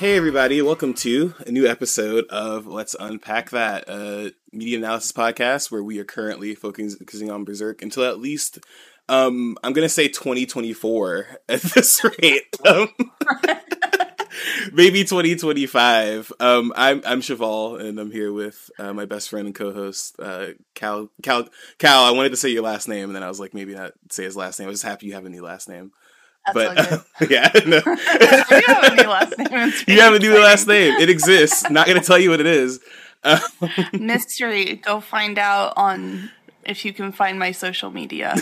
Hey, everybody, welcome to a new episode of Let's Unpack That, a media analysis podcast where we are currently focusing on Berserk until at least, um, I'm going to say 2024 at this rate. Um, maybe 2025. Um, I'm, I'm Chevall, and I'm here with uh, my best friend and co host, uh, Cal. Cal, Cal, I wanted to say your last name, and then I was like, maybe not say his last name. I was just happy you have a new last name. That's but yeah, no. you have a new last name. You have a new last name. It exists. Not gonna tell you what it is. Exciting. Mystery. Go find out on if you can find my social media.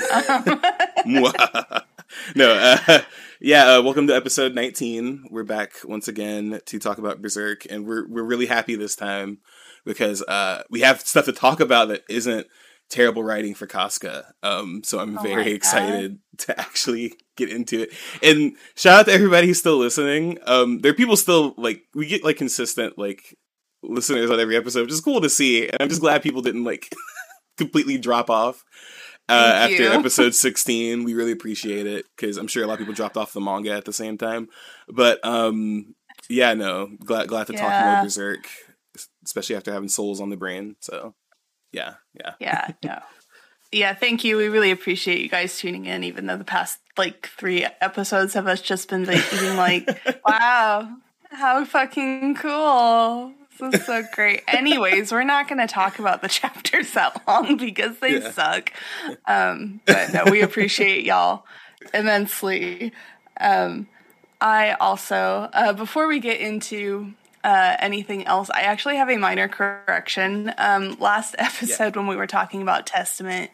no, uh, yeah. Uh, welcome to episode 19. We're back once again to talk about Berserk, and we're we're really happy this time because uh, we have stuff to talk about that isn't terrible writing for Casca. Um, so I'm Oh very excited to actually get into it. And shout out to everybody who's still listening. Um, there are people still like we get like consistent like listeners on every episode, which is cool to see. And I'm just glad people didn't like completely drop off. Uh, after episode 16 we really appreciate it because i'm sure a lot of people dropped off the manga at the same time but um yeah no glad glad to talk more Yeah. berserk especially after having souls on the brain so yeah yeah yeah, no. Yeah, thank you. We really appreciate you guys tuning in, even though the past like three episodes have us just been like being like, wow, how fucking cool. This is so great. Anyways, we're not going to talk about the chapters that long because they Yeah. suck. Um, but no, we appreciate y'all immensely. Um, I also, uh, before we get into uh, anything else, I actually have a minor correction. Um, last episode, when we were talking about Testament,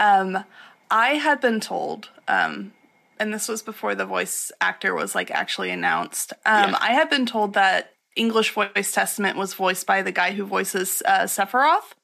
um, I had been told, um, and this was before the voice actor was like actually announced. Um, Yeah. I had been told that English voice Testament was voiced by the guy who voices uh, Sephiroth.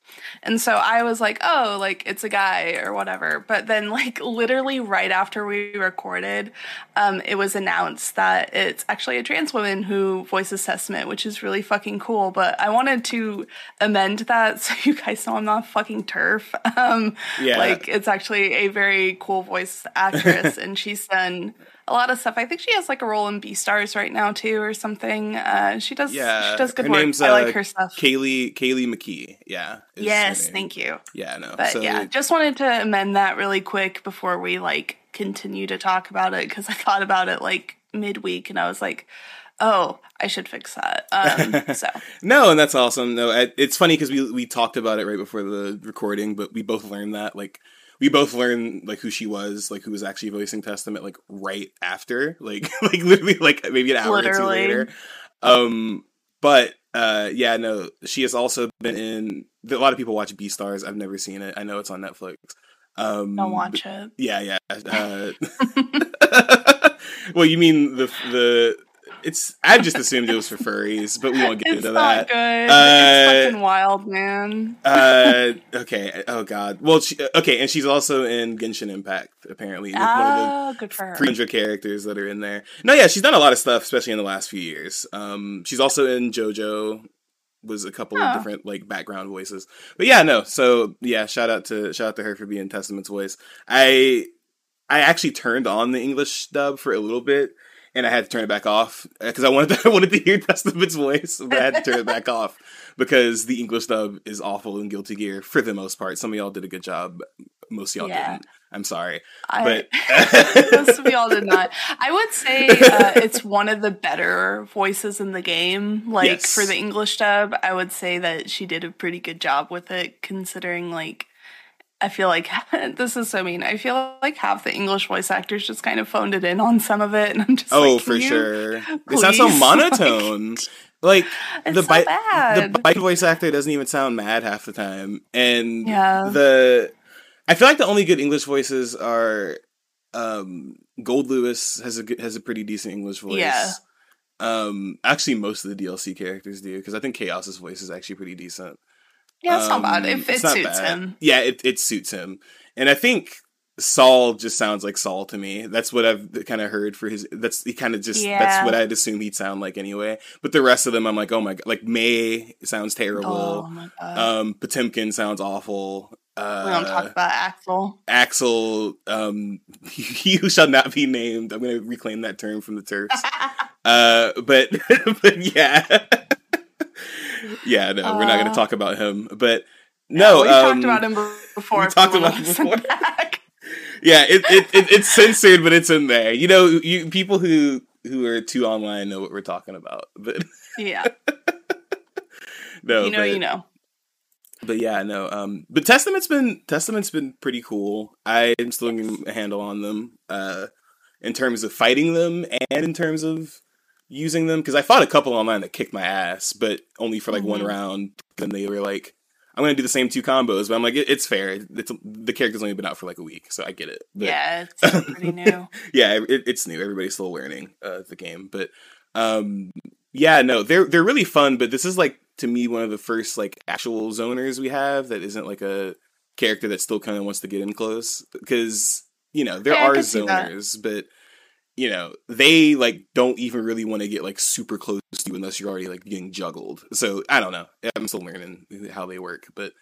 And so I was like, oh, like it's a guy or whatever. But then, like, literally right after we recorded, um, it was announced that it's actually a trans woman who voices Testament, which is really fucking cool. But I wanted to amend that so you guys know I'm not fucking turf. Um, Yeah. Like, it's actually a very cool voice actress, and she's done a lot of stuff. I think she has like a role in Beastars right now too, or something. Uh, she does. yeah she does good her work. name's I uh, like her stuff. kaylee Kayleigh McKee yeah Yes, thank you. yeah no But so yeah, just wanted to amend that really quick before we like continue to talk about it because I thought about it like midweek and I was like, oh, I should fix that. Um, so No, and that's awesome. No, I, it's funny because we we talked about it right before the recording, but we both learned that like we both learned like who she was, like who was actually voicing Testament, like right after, like like literally like maybe an hour or two later. Um, but uh, yeah, no, she has also been in. A lot of people watch Beastars. I've never seen it. I know it's on Netflix. Um, don't watch it. Yeah, yeah. Uh, well, you mean the the? It's I just assumed it was for furries, but we won't get It's into not that. good. Uh, it's fucking wild, man. uh, okay. Oh God. Well, she, okay, and she's also in Genshin Impact. Apparently, like, one of Oh, good for her. 300 characters that are in there. No, yeah, she's done a lot of stuff, especially in the last few years. Um, she's also in JoJo. Was a couple Oh. of different like background voices, but yeah, no. So yeah, shout out to shout out to her for being Testament's voice. I I actually turned on the English dub for a little bit, and I had to turn it back off because I wanted to, I wanted to hear Testament's voice, but I had to turn it back off because the English dub is awful in Guilty Gear for the most part. Some of y'all did a good job, most of y'all Yeah. didn't. I'm sorry, I, but most of y'all did not. I would say uh, it's one of the better voices in the game. Like Yes. for the English dub, I would say that she did a pretty good job with it, considering like. I feel like this is so mean. I feel like half the English voice actors just kind of phoned it in on some of it, and I'm just oh, like, for "Can you sure, it sounds so monotone. Like It's the so bite, bad. the bite voice actor doesn't even sound mad half the time, and Yeah. the I feel like the only good English voices are um Gold Lewis has a good, has a pretty decent English voice. Yeah. Um, actually, most of the DLC characters do because I think Chaos's voice is actually pretty decent. Yeah, it's not bad Um, if it not suits bad. him. Yeah, it it suits him, and I think Saul just sounds like Saul to me. That's what I've kind of heard for his. That's he kind of just. Yeah. That's what I'd assume he'd sound like anyway. But the rest of them, I'm like, oh my god, like May sounds Oh terrible. my god. um, Potemkin sounds awful. Uh, we don't talk about Axl. Axl, um, he who shall not be named. I'm going to reclaim that term from the turfs. Uh, but but yeah, yeah. No, uh, we're not going to talk about him. But no, we um, talked about him before. We talked about him before. yeah, it, it, it, it's censored, but it's in there. You know, you people who who are too online know what we're talking about. But yeah, no, you know, but, you know. But yeah, no. Um, but Testament's been Testament's been pretty cool. I'm still getting a handle on them. Uh, in terms of fighting them and in terms of using them because I fought a couple online that kicked my ass, but only for like mm-hmm. one round. Then they were like, I'm gonna do the same two combos, but I'm like, it, it's fair. It's the character's only been out for like a week, so I get it. But, yeah, it's pretty new. yeah, it, it's new. Everybody's still learning uh, the game, but um, yeah, no, they're they're really fun. But this is like to me one of the first like actual zoners we have that isn't like a character that still kind of wants to get in close because you know there yeah, are zoners, but you know they like don't even really want to get like super close to you unless you're already like getting juggled so i don't know i'm still learning how they work but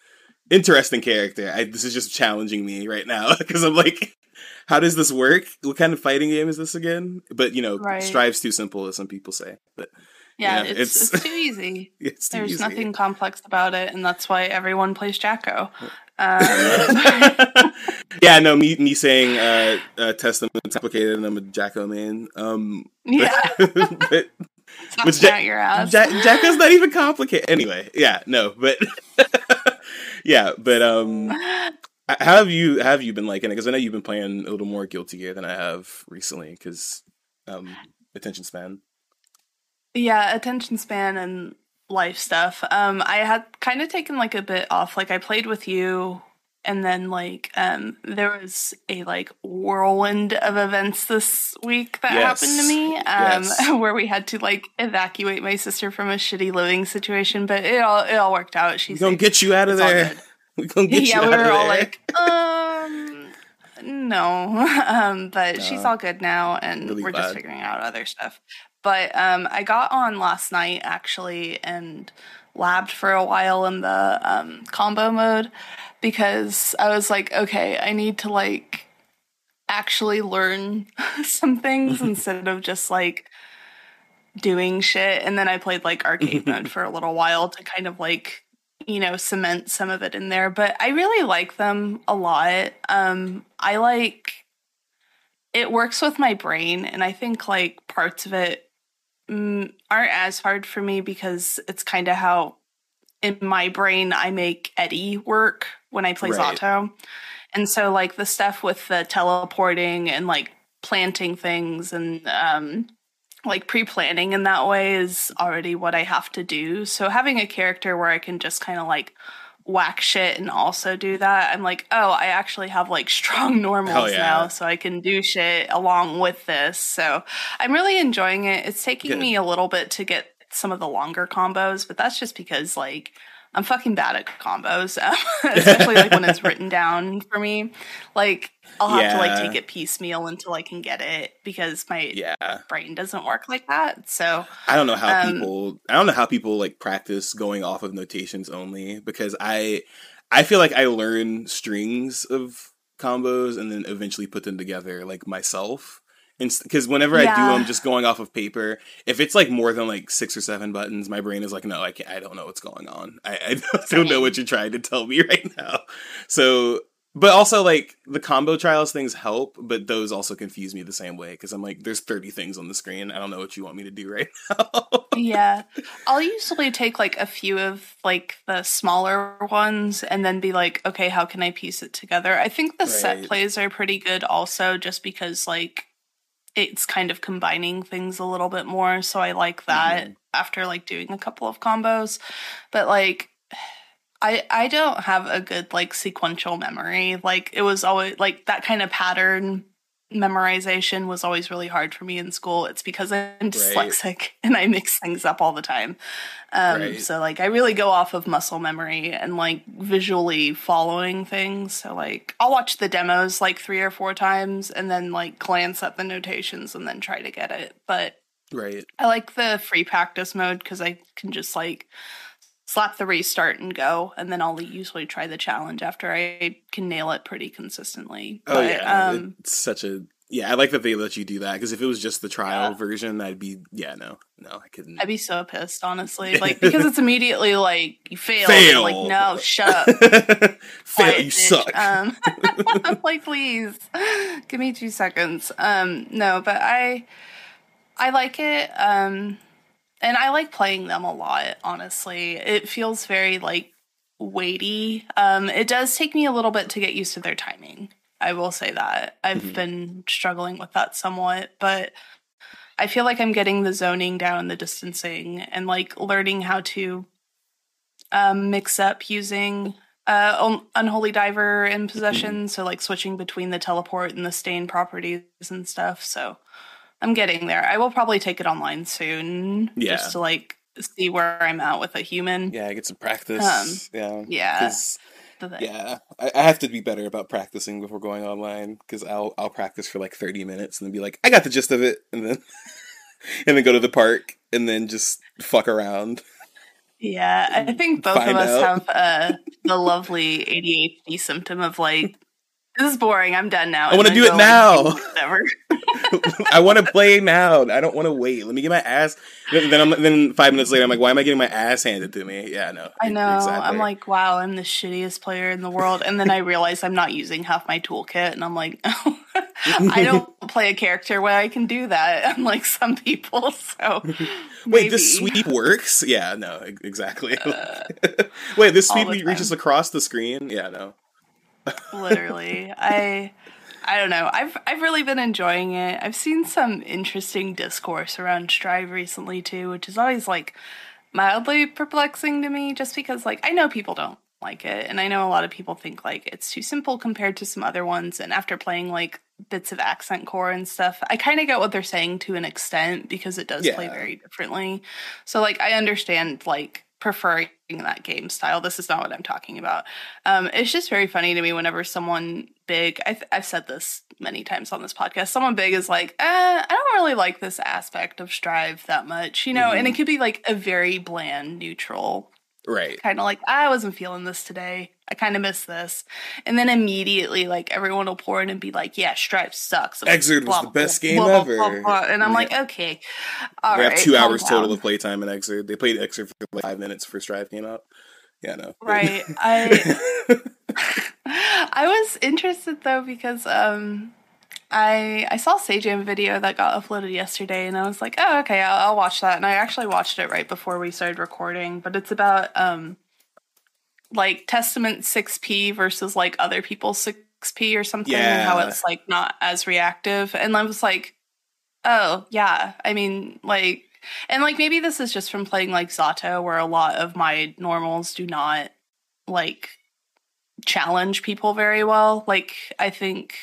interesting character I, this is just challenging me right now because i'm like how does this work what kind of fighting game is this again but you know right. strive's too simple as some people say but yeah, you know, it's, it's, it's too easy. It's too There's easy. nothing complex about it, and that's why everyone plays Jack-O. Um, yeah, no, me me saying uh, uh, Testament's complicated, and I'm a Jack-O man. Um, yeah, but, but ja- your ass. Ja- Jack-O's not even complicated. Anyway, yeah, no, but yeah, but um, how have you have you been liking it? Because I know you've been playing a little more Guilty Gear than I have recently. Because um, attention span. Yeah, attention span and life stuff. Um, I had kind of taken like a bit off. Like I played with you, and then like um, there was a like whirlwind of events this week that yes. happened to me. Um, yes. where we had to like evacuate my sister from a shitty living situation, but it all it all worked out. She's gonna get you out of there. We gonna get yeah, you we out were of all there. like, um, no, um, but she's all good now, and Really we're glad. just figuring out other stuff. But um, I got on last night actually and labbed for a while in the um, combo mode because I was like, okay, I need to like actually learn some things instead of just like doing shit. And then I played like arcade mode for a little while to kind of like you know cement some of it in there but i really like them a lot um i like it works with my brain and i think like parts of it mm, aren't as hard for me because it's kind of how in my brain I make Eddie work when I play Right. Zato. And so like the stuff with the teleporting and like planting things and um like pre-planning in that way is already what I have to do. So having a character where I can just kind of like whack shit and also do that, I'm like, oh, I actually have like strong normals yeah. now, so I can do shit along with this. So I'm really enjoying it. It's taking Good. me a little bit to get some of the longer combos, but that's just because like I'm fucking bad at combos, especially like when it's written down for me. Like I'll have to like take it piecemeal until I can get it because my Yeah. brain doesn't work like that. So I don't know how Um, people I don't know how people like practice going off of notations only because I I feel like I learn strings of combos and then eventually put them together like myself. Because whenever I do Yeah. them just going off of paper, if it's like more than like six or seven buttons, my brain is like, no, I can't. I don't know what's going on. I, I don't know what you're trying to tell me right now. So, but also like the combo trials things help, but those also confuse me the same way because I'm like, there's 30 things on the screen. I don't know what you want me to do right now. yeah, I'll usually take like a few of like the smaller ones and then be like, okay, how can I piece it together? I think the set plays are pretty good also, just because like it's kind of combining things a little bit more. So I like that Mhm. after like doing a couple of combos, but like. I I don't have a good like sequential memory. Like it was always like that kind of pattern memorization was always really hard for me in school. It's because I'm dyslexic and I mix things up all the time. Um, Right. So like I really go off of muscle memory and like visually following things. So like I'll watch the demos like three or four times and then like glance at the notations and then try to get it. But right. I like the free practice mode because I can just like slap the restart and go, and then I'll usually try the challenge after I can nail it pretty consistently. Oh but, yeah, um, it's such a yeah, I like that they let you do that because if it was just the trial Yeah. version, I'd be yeah, no, no, I couldn't. I'd be so pissed, honestly. Like because it's immediately like you failed. Fail. Like no, shut up. Fail, Quiet, you bitch. suck. Um, I'm like, please, give me two seconds. Um, no, but I, I like it. Um, and I like playing them a lot. Honestly, it feels very like weighty. Um, it does take me a little bit to get used to their timing. I will say that I've Mhm. been struggling with that somewhat, but I feel like I'm getting the zoning down, the distancing, and like learning how to um, mix up using uh, Un- Unholy Diver in possession. So, like, switching between the teleport and the stain properties and stuff. So, I'm getting there. I will probably take it online soon. Yeah. Just to, like, see where I'm at with a human. yeah, I get some practice. Um, yeah, Yeah. 'Cause, the thing. yeah, I, I have to be better about practicing before going online because I'll I'll practice for like thirty minutes and then be like, I got the gist of it, and then and then go to the park and then just fuck around. Yeah, I think both of us out. have uh, the lovely ADHD symptom of like, this is boring. I'm done now. I wanna do it now. like, Whatever. I want to play now. I don't want to wait. Let me get my ass. Then I'm then five minutes later, I'm like, why am I getting my ass handed to me? Yeah, no. I know. exactly. I'm like, wow, I'm the shittiest player in the world. And then I realize I'm not using half my toolkit, and I'm like, I don't play a character where I can do that, unlike some people. So, wait, this maybe. sweep works? Yeah, no, exactly. Uh, wait, this sweep reaches across the screen? Yeah, no. Literally, I. I don't know. I've I've really been enjoying it. I've seen some interesting discourse around Strive recently too, which is always like mildly perplexing to me just because like I know people don't like it and I know a lot of people think like it's too simple compared to some other ones and after playing like bits of accent core and stuff I kind of get what they're saying to an extent because it does play very differently. So like I understand like preferring that game style. This is not what I'm talking about. Um it's just very funny to me whenever someone big I th- I've said this many times on this podcast. Someone big is like, eh, I don't really like this aspect of Strive that much, you know, and Mhm. it could be like a very bland, neutral Right. kind of like I wasn't feeling this today. I kind of miss this, and then immediately like everyone will pour in and be like, "Yeah, Strive sucks." Xrd was Blah, the best blah, game blah, blah, ever. blah, and I'm Yeah. like, okay, all we right, have two hours total down. of playtime in Xrd. They played Xrd for like five minutes for Strive came out. Yeah, no. Right. I I was interested though because um I I saw Sajam video that got uploaded yesterday and I was like, oh okay, I'll, I'll watch that. And I actually watched it right before we started recording. But it's about um like Testament 6P versus like other people's 6P or something, and how it's like not as reactive. And I was like, oh yeah, I mean like and like maybe this is just from playing like Zato, where a lot of my normals do not like challenge people very well. Like I think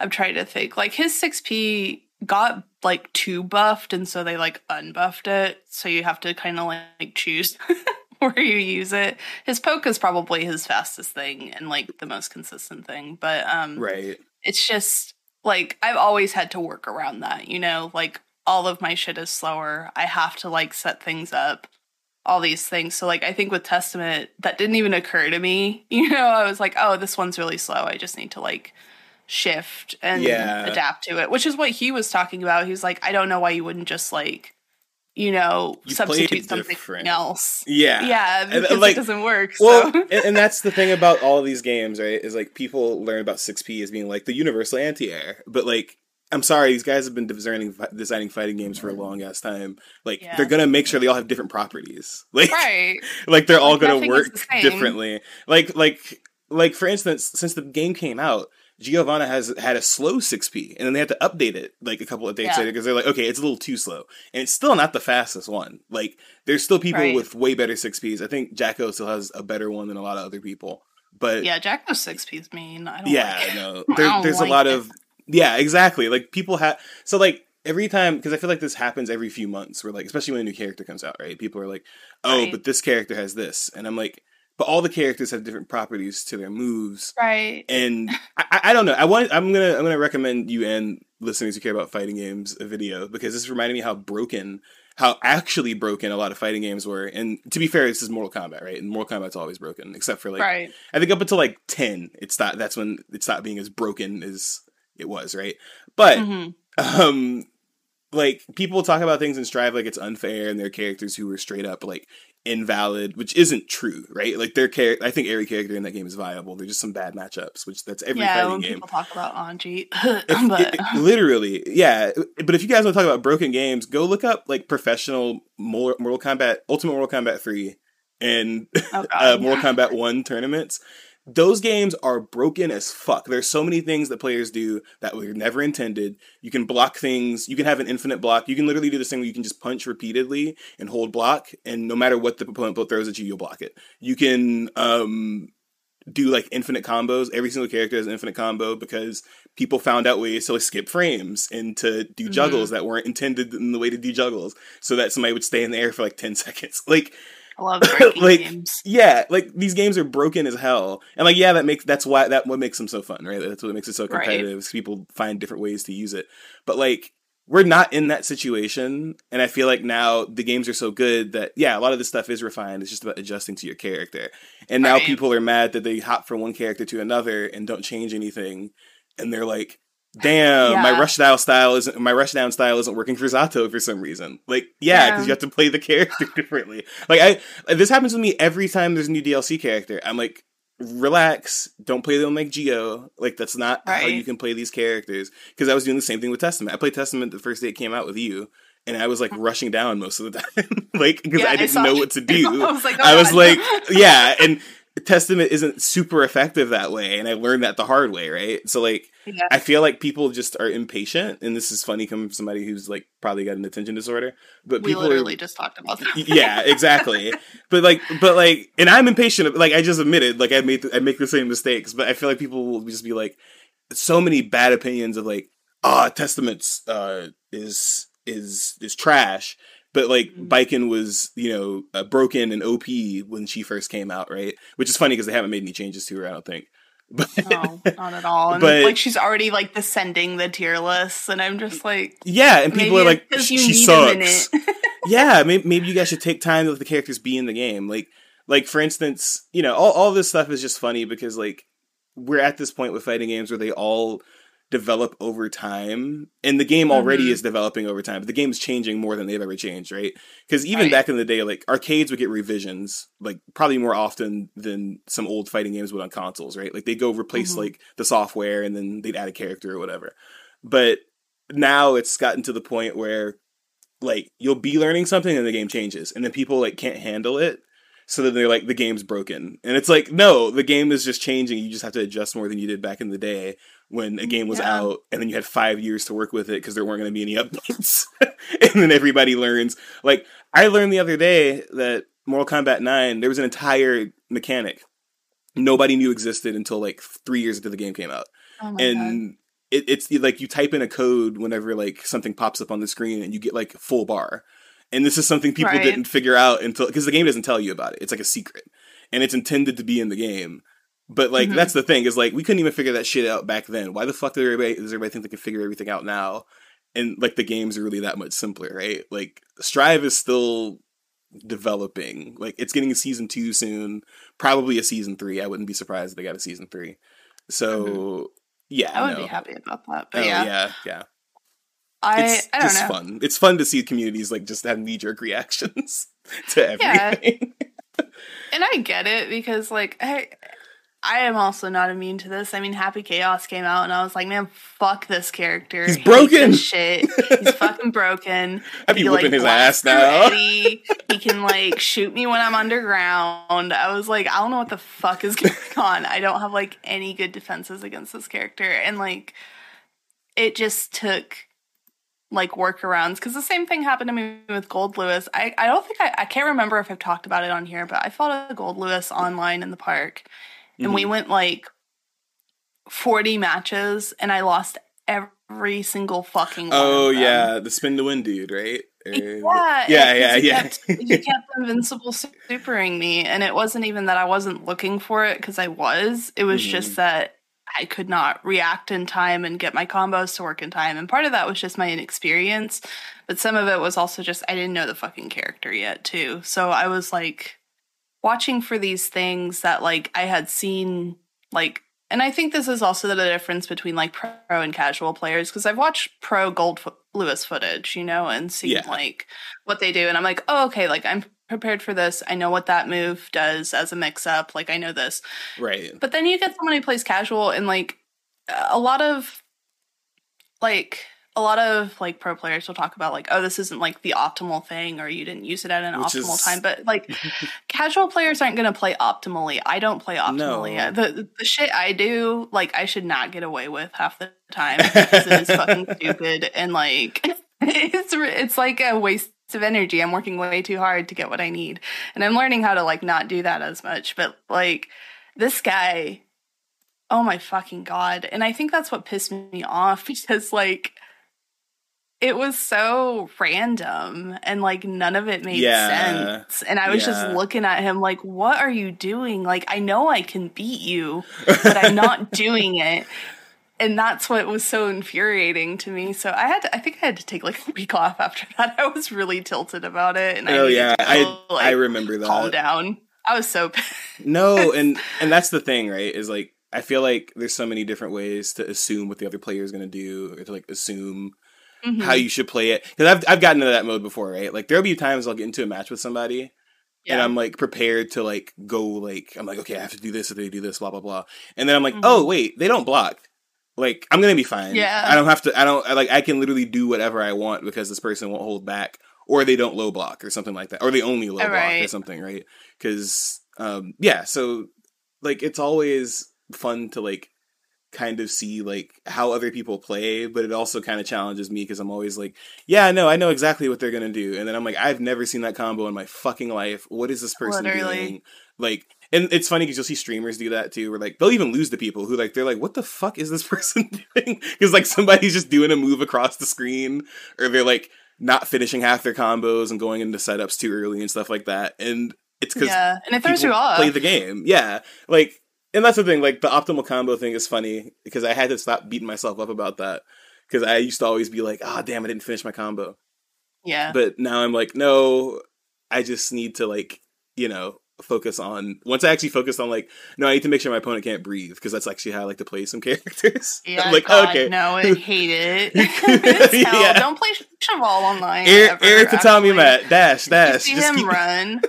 I'm trying to think. Like his 6P got like too buffed and so they like unbuffed it. So you have to kind of like choose where you use it. His poke is probably his fastest thing and like the most consistent thing. But um right. it's just like I've always had to work around that, you know, like all of my shit is slower. I have to like set things up, all these things. So like I think with Testament that didn't even occur to me. You know, I was like, "Oh, this one's really slow. I just need to like shift and Yeah. adapt to it." Which is what he was talking about. He was like, "I don't know why you wouldn't just like you know, You substitute something different. else." Yeah. Yeah, And, because like, it doesn't work. Well, so. and, and that's the thing about all of these games, right? Is like people learn about 6P as being like the universal anti-air, but like I'm sorry, these guys have been designing designing fighting games for a long ass time. Like Yeah. they're gonna make sure they all have different properties. Like right. like they're all Like, gonna work the differently. Like like like for instance, since the game came out, Giovanna has had a slow 6P, and then they had to update it like a couple of days Yeah. later because they're like, okay, it's a little too slow, and it's still not the fastest one. Like there's still people Right. with way better 6Ps. I think Jack-O still has a better one than a lot of other people, but Yeah, Jack-O's six P's mean. I don't yeah, like no, there, there's like a lot it. of yeah, exactly. Like people have so like every time because I feel like this happens every few months where like especially when a new character comes out, right? People are like, oh, Right. but this character has this, and I'm like, but all the characters have different properties to their moves, Right. and I, I, don't know. I want I'm gonna I'm gonna recommend you and listeners who care about fighting games a video because this reminded me how broken. How actually broken a lot of fighting games were, and to be fair, this is Mortal Kombat, right? And Mortal Kombat's always broken, except for like right. I think up until like ten, it's stopped. That's when it stopped being as broken as it was, right? But Mhm. um like people talk about things in strive like it's unfair and there are characters who were straight up like invalid which isn't true right? Like their character i think every character in that game is viable. There's just some bad matchups which that's every yeah, fighting game. people talk about Anji, but it- literally yeah but if you guys want to talk about broken games go look up like professional mortal kombat ultimate mortal kombat 3 and oh uh, Mortal Kombat 1 tournaments, those games are broken as fuck. There's so many things that players do that were never intended. You can block things, you can have an infinite block. You can literally do this thing where you can just punch repeatedly and hold block, and no matter what the opponent throws at you, you'll block it. You can um, do like infinite combos. Every single character has an infinite combo because people found out ways to like skip frames and to do Mhm. juggles that weren't intended in the way to do juggles so that somebody would stay in the air for like 10 seconds. Like, I love breaking like, games. yeah, like these games are broken as hell, and like yeah, that makes that's why that what makes them so fun, right? That's what makes it so Right. competitive. is People find different ways to use it, but like we're not in that situation, and I feel like now the games are so good that yeah, a lot of this stuff is refined. It's just about adjusting to your character, and now Right. people are mad that they hop from one character to another and don't change anything, and they're like. Damn, my Yeah. rush down style isn't my rush down style isn't working for Zato for some reason. Like, yeah, because Yeah. you have to play the character differently. Like, I this happens to me every time there's a new DLC character. I'm like, relax, don't play them like Gio. Like, that's not how you can play these characters. Because I was doing the same thing with Testament. I played Testament the first day it came out with you, and I was like rushing down most of the time, like because Yeah, I I didn't saw- know what to do. I was like, oh, I was like, yeah, and Testament isn't super effective that way, and I learned that the hard way, right? So like. yeah. I feel like people just are impatient, and this is funny coming from somebody who's like probably got an attention disorder. But we people literally are, just talked about that. yeah, exactly. but like, but like, and I'm impatient. Like I just admitted, like I made I make the same mistakes, but I feel like people will just be like, so many bad opinions of like, ah, Testaments uh, is is is trash. But like, Mhm. Baiken was you know uh, broken and OP when she first came out, right? Which is funny because they haven't made any changes to her. I don't think. But No, not at all. And But- like she's already like descending the tier list, and I'm just like, yeah, and people are like, because "Sh- she sucks. yeah, maybe, maybe you guys should take time to let the characters be in the game. Like, like for instance, you know, all, all this stuff is just funny because like we're at this point with fighting games where they all develop over time, and the game already Mhm. is developing over time. But the game's changing more than they've ever changed, right? Because even Right. back in the day, like arcades would get revisions, like probably more often than some old fighting games would on consoles, right? Like they go replace Mhm. like the software and then they'd add a character or whatever. But now it's gotten to the point where like you'll be learning something and the game changes and then people like can't handle it so then they're like the game's broken and it's like no the game is just changing you just have to adjust more than you did back in the day when a game was Yeah. out and then you had five years to work with it because there weren't going to be any updates. And then everybody learns. Like i learned the other day that mortal kombat 9 there was an entire mechanic nobody knew existed until like three years after the game came out. Oh and it, it's like you type in a code whenever like something pops up on the screen and you get like full bar. And this is something people Right. didn't figure out until because the game doesn't tell you about it. It's like a secret. And it's intended to be in the game but like Mhm. that's the thing is like we couldn't even figure that shit out back then why the fuck did everybody does everybody think they can figure everything out now and like the games are really that much simpler right like strive is still developing like it's getting a season two soon probably a season three i wouldn't be surprised if they got a season three so yeah Mm-hmm. I would no. be happy about that. But Oh, yeah, yeah, yeah. I It's I don't just know. fun. It's fun to see communities like just have knee jerk reactions to Yeah. everything. And I get it because like I I am also not immune to this. I mean, Happy Chaos came out and I was like, man, fuck this character. He's broken. shit. He's fucking broken. Be He, his ass now. He can like shoot me when I'm underground. I was like, I don't know what the fuck is going on. I don't have like any good defenses against this character. And like it just took like workarounds because the same thing happened to me with Gold Lewis. I, I don't think I, I can't remember if I've talked about it on here, but I fought a Gold Lewis online in the park and we Mhm. went like 40 matches and I lost every single fucking one. Oh of them. yeah, the spin to win dude, right? Or- Yeah, yeah, yeah, he yeah. Kept, he kept invincible supering me, and it wasn't even that I wasn't looking for it because I was. It was Mhm. just that I could not react in time and get my combos to work in time, and part of that was just my inexperience, but some of it was also just I didn't know the fucking character yet too. So I was like watching for these things that like I had seen like and I think this is also the difference between like pro and casual players because I've watched pro Gold Fo- Lewis footage, you know, and seen Yeah. like what they do, and I'm like, oh, okay, like I'm prepared for this. I know what that move does as a mix up. Like I know this, Right. but then you get someone who plays casual, and like a lot of like a lot of like pro players will talk about like oh this isn't like the optimal thing or you didn't use it at an Which optimal is- time but like casual players aren't going to play optimally. I don't play optimally. Uh, no. the the shit i do like i should not get away with half the time because it is fucking stupid and like it's it's like a waste of energy. I'm working way too hard to get what i need. And i'm learning how to like not do that as much but like this guy oh my fucking god. And i think that's what pissed me off because like it was so random and like none of it made Yeah. sense and i was Yeah. just looking at him like what are you doing like i know i can beat you but i'm not doing it and that's what was so infuriating to me so i had to, i think i had to take like a week off after that i was really tilted about it and oh needed yeah, to, I like, I remember that. calm down i was so pissed. No, and and that's the thing, right? Is like I feel like there's so many different ways to assume what the other player is going to do, or to like assume Mhm. how you should play it. Because I've I've gotten into that mode before, right? Like there'll be times I'll get into a match with somebody, and I'm like prepared to like go like I'm like okay I have to do this if they do this blah blah blah, and then I'm like Mhm. oh wait they don't block. Like I'm gonna be fine. Yeah. I don't have to. I don't I, like. I can literally do whatever I want because this person won't hold back, or they don't low block or something like that, or they only low block or something, right? Because um, yeah. So like it's always fun to like kind of see like how other people play, but it also kind of challenges me because I'm always like, yeah, no, I know exactly what they're gonna do, and then I'm like, I've never seen that combo in my fucking life. What is this person Literally. doing? Like, and it's funny because you'll see streamers do that too, where like they'll even lose the people who like they're like, what the fuck is this person doing? Because like somebody's just doing a move across the screen, or they're like not finishing half their combos and going into setups too early and stuff like that, and it's because yeah and it throws you off play the game. Yeah, like, and that's the thing. Like the optimal combo thing is funny because I had to stop beating myself up about that because I used to always be like, ah, damn, I didn't finish my combo. yeah But now I'm like, no, I just need to like, you know, focus on. Once I actually focused on like, no, I need to make sure my opponent can't breathe because that's actually how I like to play some characters. Yeah, I'm like, God, okay. no, I hate it. Yeah. Don't play Chevall online. Air, ever, air Tatami actually. Mat, dash, You dash. see Just him keep- run.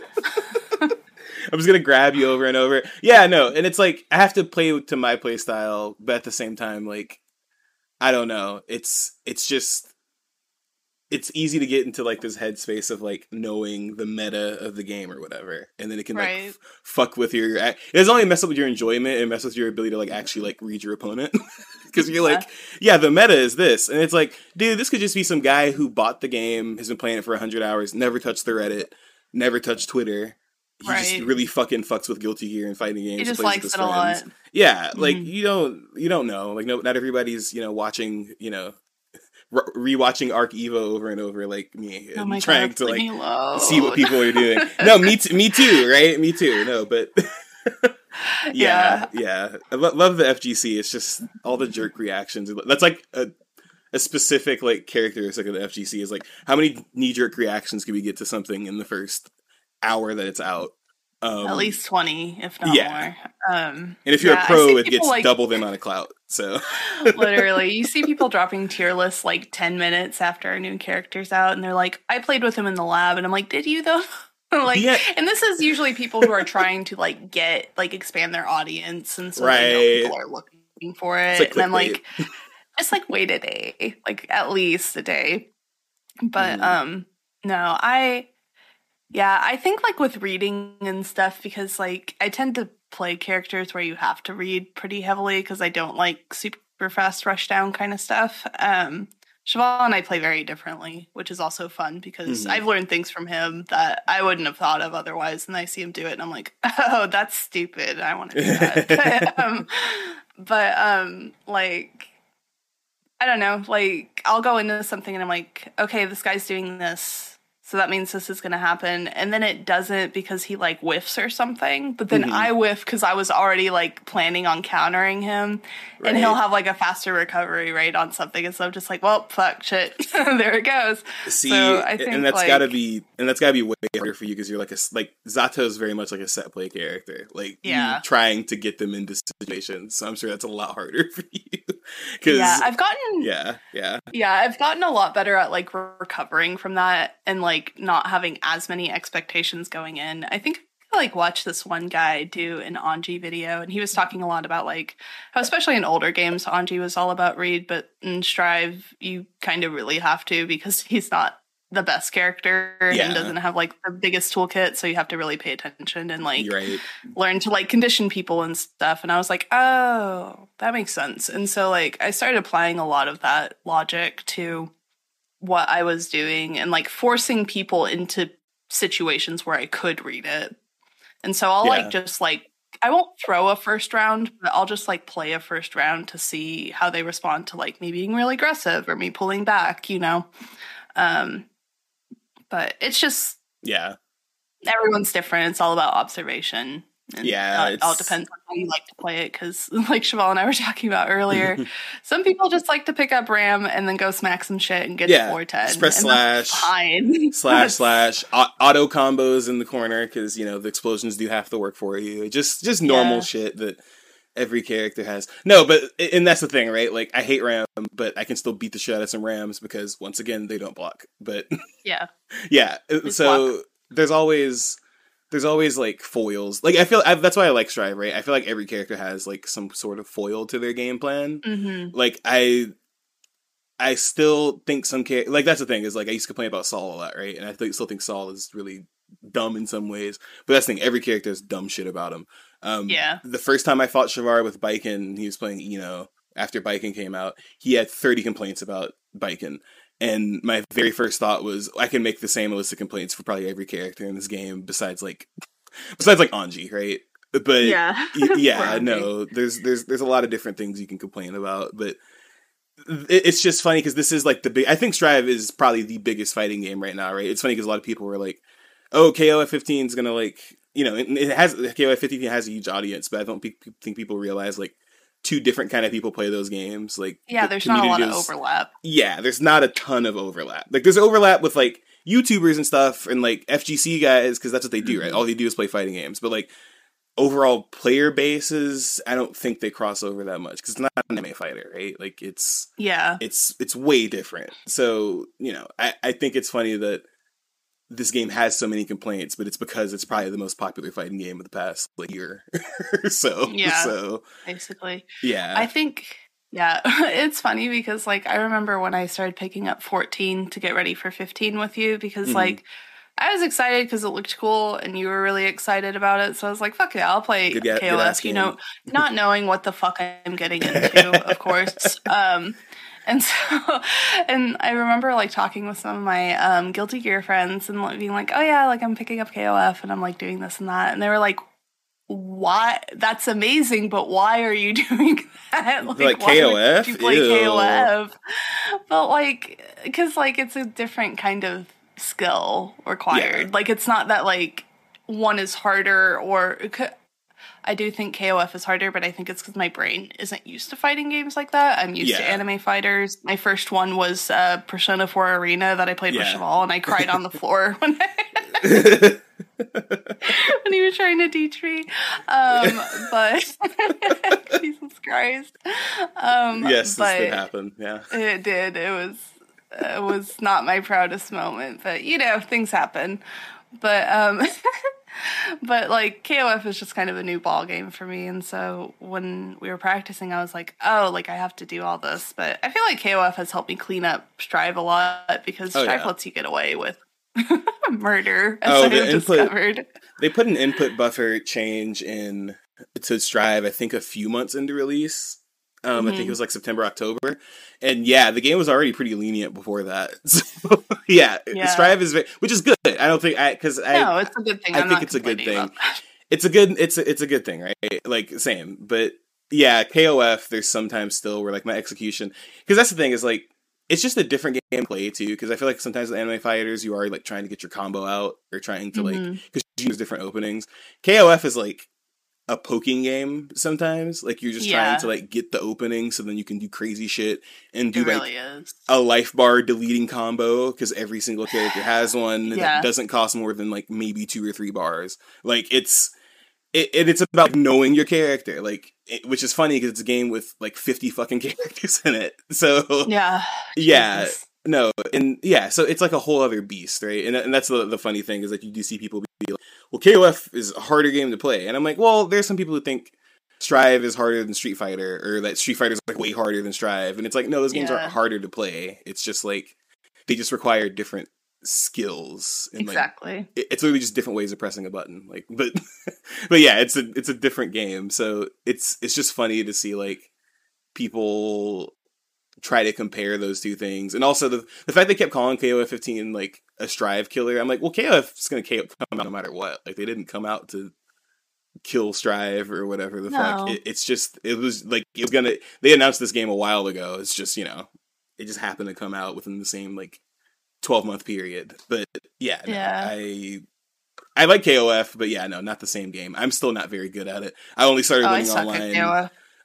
I'm just gonna grab you over and over. Yeah, no, and it's like I have to play to my play style, but at the same time, like I don't know. It's it's just it's easy to get into like this headspace of like knowing the meta of the game or whatever, and then it can like f- fuck with your. It doesn't only mess up with your enjoyment; it messes with your ability to like actually like read your opponent. Because you're like, yeah, the meta is this, and it's like, dude, this could just be some guy who bought the game, has been playing it for hundred hours, never touched the Reddit, never touched Twitter. He just really fucking fucks with Guilty Gear and fighting games. He just likes it a lot. Yeah, like Mhm. you don't you don't know. Like no, not everybody's you know watching you know rewatching Arc Evo over and over like me Oh and my trying God, to like see what people are doing. no, me t- me too, right? Me too. No, but yeah, yeah. I lo- love the FGC. It's just all the jerk reactions. That's like a a specific like characteristic of the FGC is like how many knee jerk reactions can we get to something in the first hour that it's out? Um, At least twenty, if not yeah. more. Um, and if you're yeah, a pro, it gets like- double the amount of clout. So literally, you see people dropping tier lists like ten minutes after a new character's out, and they're like, "I played with him in the lab," and I'm like, "Did you though?" like, Yeah. and this is usually people who are trying to like get like expand their audience, and so they know people are looking for it, like and I'm like, just like wait a day, like at least a day. But Mhm. um, no, I yeah, I think like with reading and stuff because like I tend to play characters where you have to read pretty heavily because I don't like super fast rush down kind of stuff. Um Chevall and I play very differently, which is also fun because Mhm. I've learned things from him that I wouldn't have thought of otherwise. And I see him do it, and I'm like, "Oh, that's stupid. I want to do that." but, um, but um, like, I don't know. Like, I'll go into something and I'm like, "Okay, this guy's doing this, so that means this is going to happen and then it doesn't because he like whiffs or something but then Mhm. i whiff because i was already like planning on countering him Right. and he'll have like a faster recovery rate on something and so i'm just like well fuck shit there it goes See, So I think, and that's like- gotta be, and that's gotta be way harder for you because you're like a like zato is very much like a set play character, like Yeah. trying to get them into situations. So I'm sure that's a lot harder for you. Because yeah i've gotten yeah, yeah, Yeah, I've gotten a lot better at like recovering from that and like not having as many expectations going in. I think I like watched this one guy do an Anji video and he was talking a lot about like how especially in older games Anji was all about read, but in Strive you kind of really have to because he's not the best character Yeah. and doesn't have like the biggest toolkit, so you have to really pay attention and like right. learn to like condition people and stuff and i was like oh that makes sense and so like i started applying a lot of that logic to what i was doing and like forcing people into situations where i could read it and so i'll Yeah. like just like i won't throw a first round but i'll just like play a first round to see how they respond to like me being really aggressive or me pulling back you know um but it's just Yeah, everyone's different. It's all about observation. And Yeah, it all depends on how you like to play it. Because, like Chevall and I were talking about earlier, some people just like to pick up Ram and then go smack some shit and get Yeah, four ten. just press slash, fine. slash slash auto combos in the corner because you know the explosions do half the work for you. Just just normal Yeah. shit that every character has. No, but and that's the thing, right? Like I hate Ram, but I can still beat the shit out of some Rams because once again they don't block. But yeah, yeah, uh, Just so there's always there's always like foils. Like I feel I, that's why I like Strive, right? I feel like every character has like some sort of foil to their game plan hmm like I I still think some char- like that's the thing is like I used to complain about Saul a lot, right? And I think, still think Saul is really dumb in some ways. But that's the thing, every character has dumb shit about him. Um yeah, the first time I fought Shavar with Baiken, he was playing I-No after Baiken came out, he had 30 complaints about Baiken. And my very first thought was I can make the same list of complaints for probably every character in this game besides like besides like Anji, right? But yeah, Y- yeah, no, there's there's there's a lot of different things you can complain about, but it's just funny because this is like the big. I think Strive is probably the biggest fighting game right now, right? It's funny because a lot of people were like, "Oh, KOF 15 is gonna like," you know, it, it has KOF 15 has a huge audience, but I don't pe- think people realize like two different kind of people play those games. Like, yeah. the There's not a lot of overlap. yeah, there's not a ton of overlap. Like there's overlap with like YouTubers and stuff and like FGC guys because that's what they do, right? Mhm. All they do is play fighting games. But like overall player bases, I don't think they cross over that much because it's not an anime fighter, right? Like it's Yeah, it's it's way different. So you know, I I think it's funny that this game has so many complaints, but it's because it's probably the most popular fighting game of the past like year. so Yeah. so basically. yeah, I think yeah, it's funny because like I remember when I started picking up 14 to get ready for 15 with you because Mhm. like I was excited because it looked cool and you were really excited about it. So I was like, fuck yeah, I'll play Good ga- good you know, not knowing what the fuck I'm getting into, of course. Um and so and I remember like talking with some of my um guilty gear friends and like, being like, Oh yeah, like I'm picking up KOF and I'm like doing this and that and they were like why that's amazing but why are you doing that Like why would KOF? you play Ew. KOF but like because like it's a different kind of skill required Yeah. like it's not that like one is harder or I do think KOF is harder, but I think it's because my brain isn't used to fighting games like that. I'm used to anime fighters. My first one was uh, Persona 4 Arena that I played with Yeah. Chevall, and I cried on the floor when I, when he was trying to teach me. Um, but Jesus Christ. Um, yes, this but did happen. Yeah. it did. It was it was not my proudest moment, but you know things happen. But um, but like KOF is just kind of a new ball game for me, and so when we were practicing, I was like, oh, like I have to do all this. But I feel like KOF has helped me clean up Strive a lot because Oh, Strive yeah. lets you get away with murder, as Oh, I the input- discovered. They put an input buffer change in to Strive, I think a few months into release. Um, I think it was like September, October. And yeah, the game was already pretty lenient before that. So yeah, Yeah. Strive is very, which is good. I don't think I because I no, it's a good thing. I I'm think it's a good thing. it's a good it's a, it's a good thing, right? Like same, but yeah, KOF. There's sometimes still where like my execution because that's the thing is like it's just a different game to play too because I feel like sometimes with anime fighters you are like trying to get your combo out or trying to like because you use different openings. KOF is like a poking game sometimes. Like you're just Yeah. trying to like get the opening so then you can do crazy shit and do like is. a life bar deleting combo because every single character has one Yeah. that doesn't cost more than like maybe two or three bars. Like it's it, it it's about knowing your character, like it, which is funny because it's a game with like fifty fucking characters in it. So Yeah. yeah. No, and yeah, so it's like a whole other beast, right? And, and that's the the funny thing is like you do see people be like, "Well, KOF is a harder game to play," and I'm like, "Well, there's some people who think Strive is harder than Street Fighter, or that Street Fighter is like way harder than Strive," and it's like, no, those games Yeah. aren't harder to play. It's just like they just require different skills and like Exactly. it- it's literally just different ways of pressing a button like but but yeah it's a it's a different game so it's it's just funny to see like people try to compare those two things and also the the fact they kept calling KOF 15 like a strive killer I'm like well KOF is going to come out no matter what like they didn't come out to kill strive or whatever the fuck it, it's just it was like it was gonna they announced this game a while ago it's just you know it just happened to come out within the same like 12 month period but yeah, no, Yeah. I I like KOF, but yeah, no, not the same game. I'm still not very good at it. I only started Oh, winning online.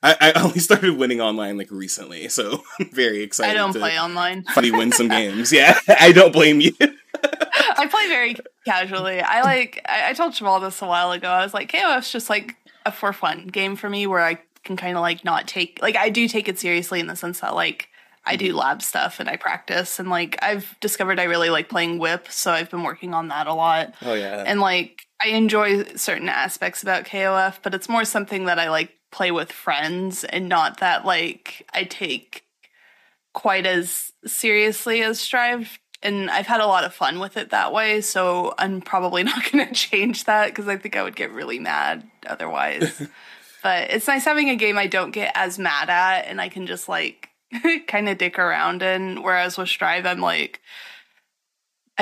I, I only started winning online like recently, so I'm very excited. I don't play online. finally win some games. Yeah, I don't blame you. I play very casually. I like. I, I told Jamal this a while ago. I was like, KOF's just like a for fun game for me, where I can kind of like not take like I do take it seriously in the sense that like I do lab stuff and I practice and like I've discovered I really like playing Whip, so I've been working on that a lot. Oh yeah, And like I enjoy certain aspects about KOF, but it's more something that I like play with friends and not that like I take quite as seriously as Strive. And I've had a lot of fun with it that way, so I'm probably not going to change that because I think I would get really mad otherwise. but it's nice having a game I don't get as mad at and I can just like kind of dick around in. Whereas with Strive, I'm like,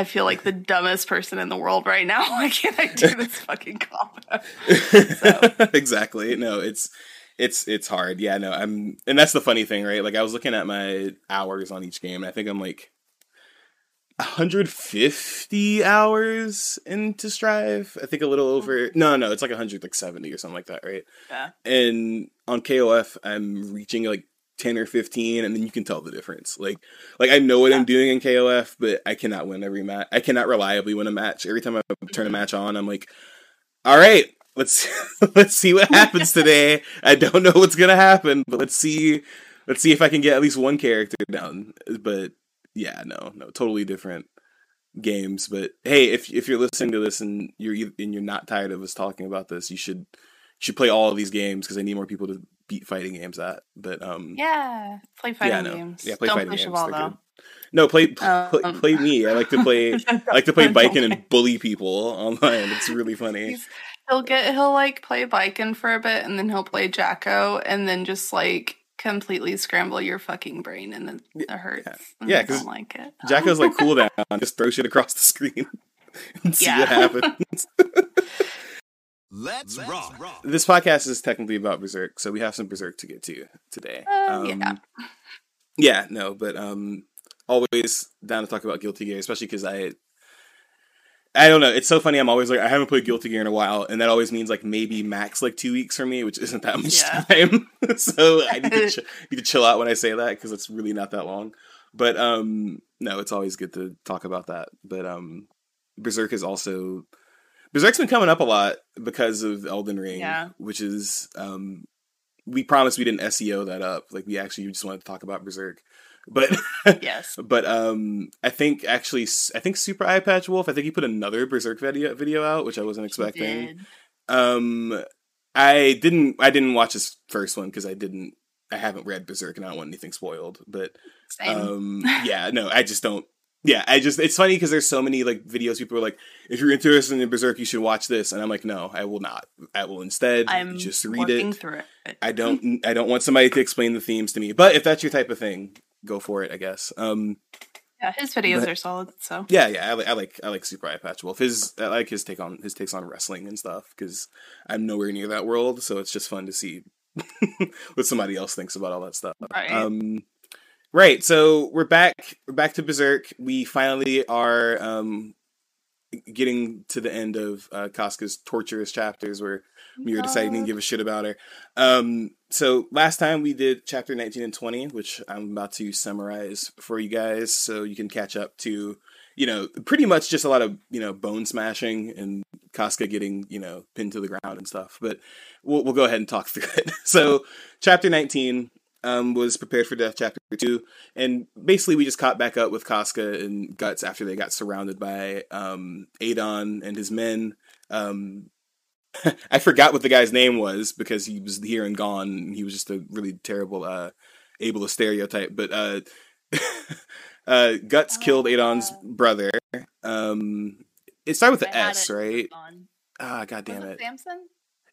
I feel like the dumbest person in the world right now. Why can't I do this fucking combo? exactly. No, it's it's it's hard. Yeah, no, I'm, and that's the funny thing, right? Like I was looking at my hours on each game, and I think I'm like 150 hours into Strive. I think a little over. Hmm. No, no, it's like 100, like 70 or something like that, right? Yeah. And on KOF, I'm reaching like 10 or 15, and then you can tell the difference. Like, like I know what I'm doing in KOF, but I cannot win every match. I cannot reliably win a match. Every time I turn a match on, I'm like, all right, let's let's see what happens today. I don't know what's gonna happen, but let's see let's see if I can get at least one character down. But yeah, no, no, totally different games. But hey, if if you're listening to this and you're and you're not tired of us talking about this, you should should play all of these games because I need more people to beat fighting games at. But um, Yeah. Play fighting no. games. Yeah, play Don't fighting games. They're though. good. no, play play, Um, play me. I like to play. I like to play Baiken and bully people online. It's really funny. He's- He'll get he'll like play Baiken for a bit and then he'll play Jack-O and then just like completely scramble your fucking brain and it, it hurts. Yeah, I 'cause don't like it. Jack-O's like cooldown. Just throw shit across the screen and see Yeah. what happens. Let's rock. this podcast is technically about Berserk, so we have some Berserk to get to today. Uh, yeah. yeah, no, but um, always down to talk about Guilty Gear, especially because I, I don't know. It's so funny. I'm always like, I haven't played Guilty Gear in a while, and that always means like maybe max like two weeks for me, which isn't that much Yeah. time. so I need to, ch- need to chill out when I say that because it's really not that long. But um, no, it's always good to talk about that. But um, Berserk is also Berserk's been coming up a lot because of Elden Ring, Yeah. which is um, we promised we didn't SEO that up. Like we actually just wanted to talk about Berserk, but Yes. but um, I think actually I think Super Eye Patch Wolf. I think he put another Berserk video video out, which I wasn't expecting. Um, I didn't I didn't watch his first one because I didn't I haven't read Berserk and I don't want anything spoiled. But Same. um, yeah, no, I just don't. Yeah, I just it's funny because there's so many like videos people are like, if you're interested in Berserk, you should watch this, and I'm like, no, I will not. I will instead I'm just read it. through it. I don't I don't want somebody to explain the themes to me. But if that's your type of thing, go for it, I guess. Um, Yeah, his videos but- are solid. So yeah, yeah, I, li- I like I like Super Eye Patch Wolf. His I like his take on his takes on wrestling and stuff because I'm nowhere near that world, so it's just fun to see what somebody else thinks about all that stuff. Right. Um, Right. So we're back. We're back to Berserk. We finally are um, getting to the end of uh, Casca's torturous chapters, where Miura decided to give a shit about her. Um, so last time we did chapter 19 and 20, which I'm about to summarize for you guys, so you can catch up to, you know, pretty much just a lot of you know bone smashing and Casca getting you know pinned to the ground and stuff. But we'll we'll go ahead and talk through it. so chapter 19 um, was prepared for death chapter two, and basically we just caught back up with Casca and Guts after they got surrounded by um, Adon and his men. Um, I forgot what the guy's name was because he was here and gone. And he was just a really terrible, uh, able to stereotype. But uh, uh, Guts oh, killed Adon's brother. Um, it started with the S, right? Ah, god damn it. Samson.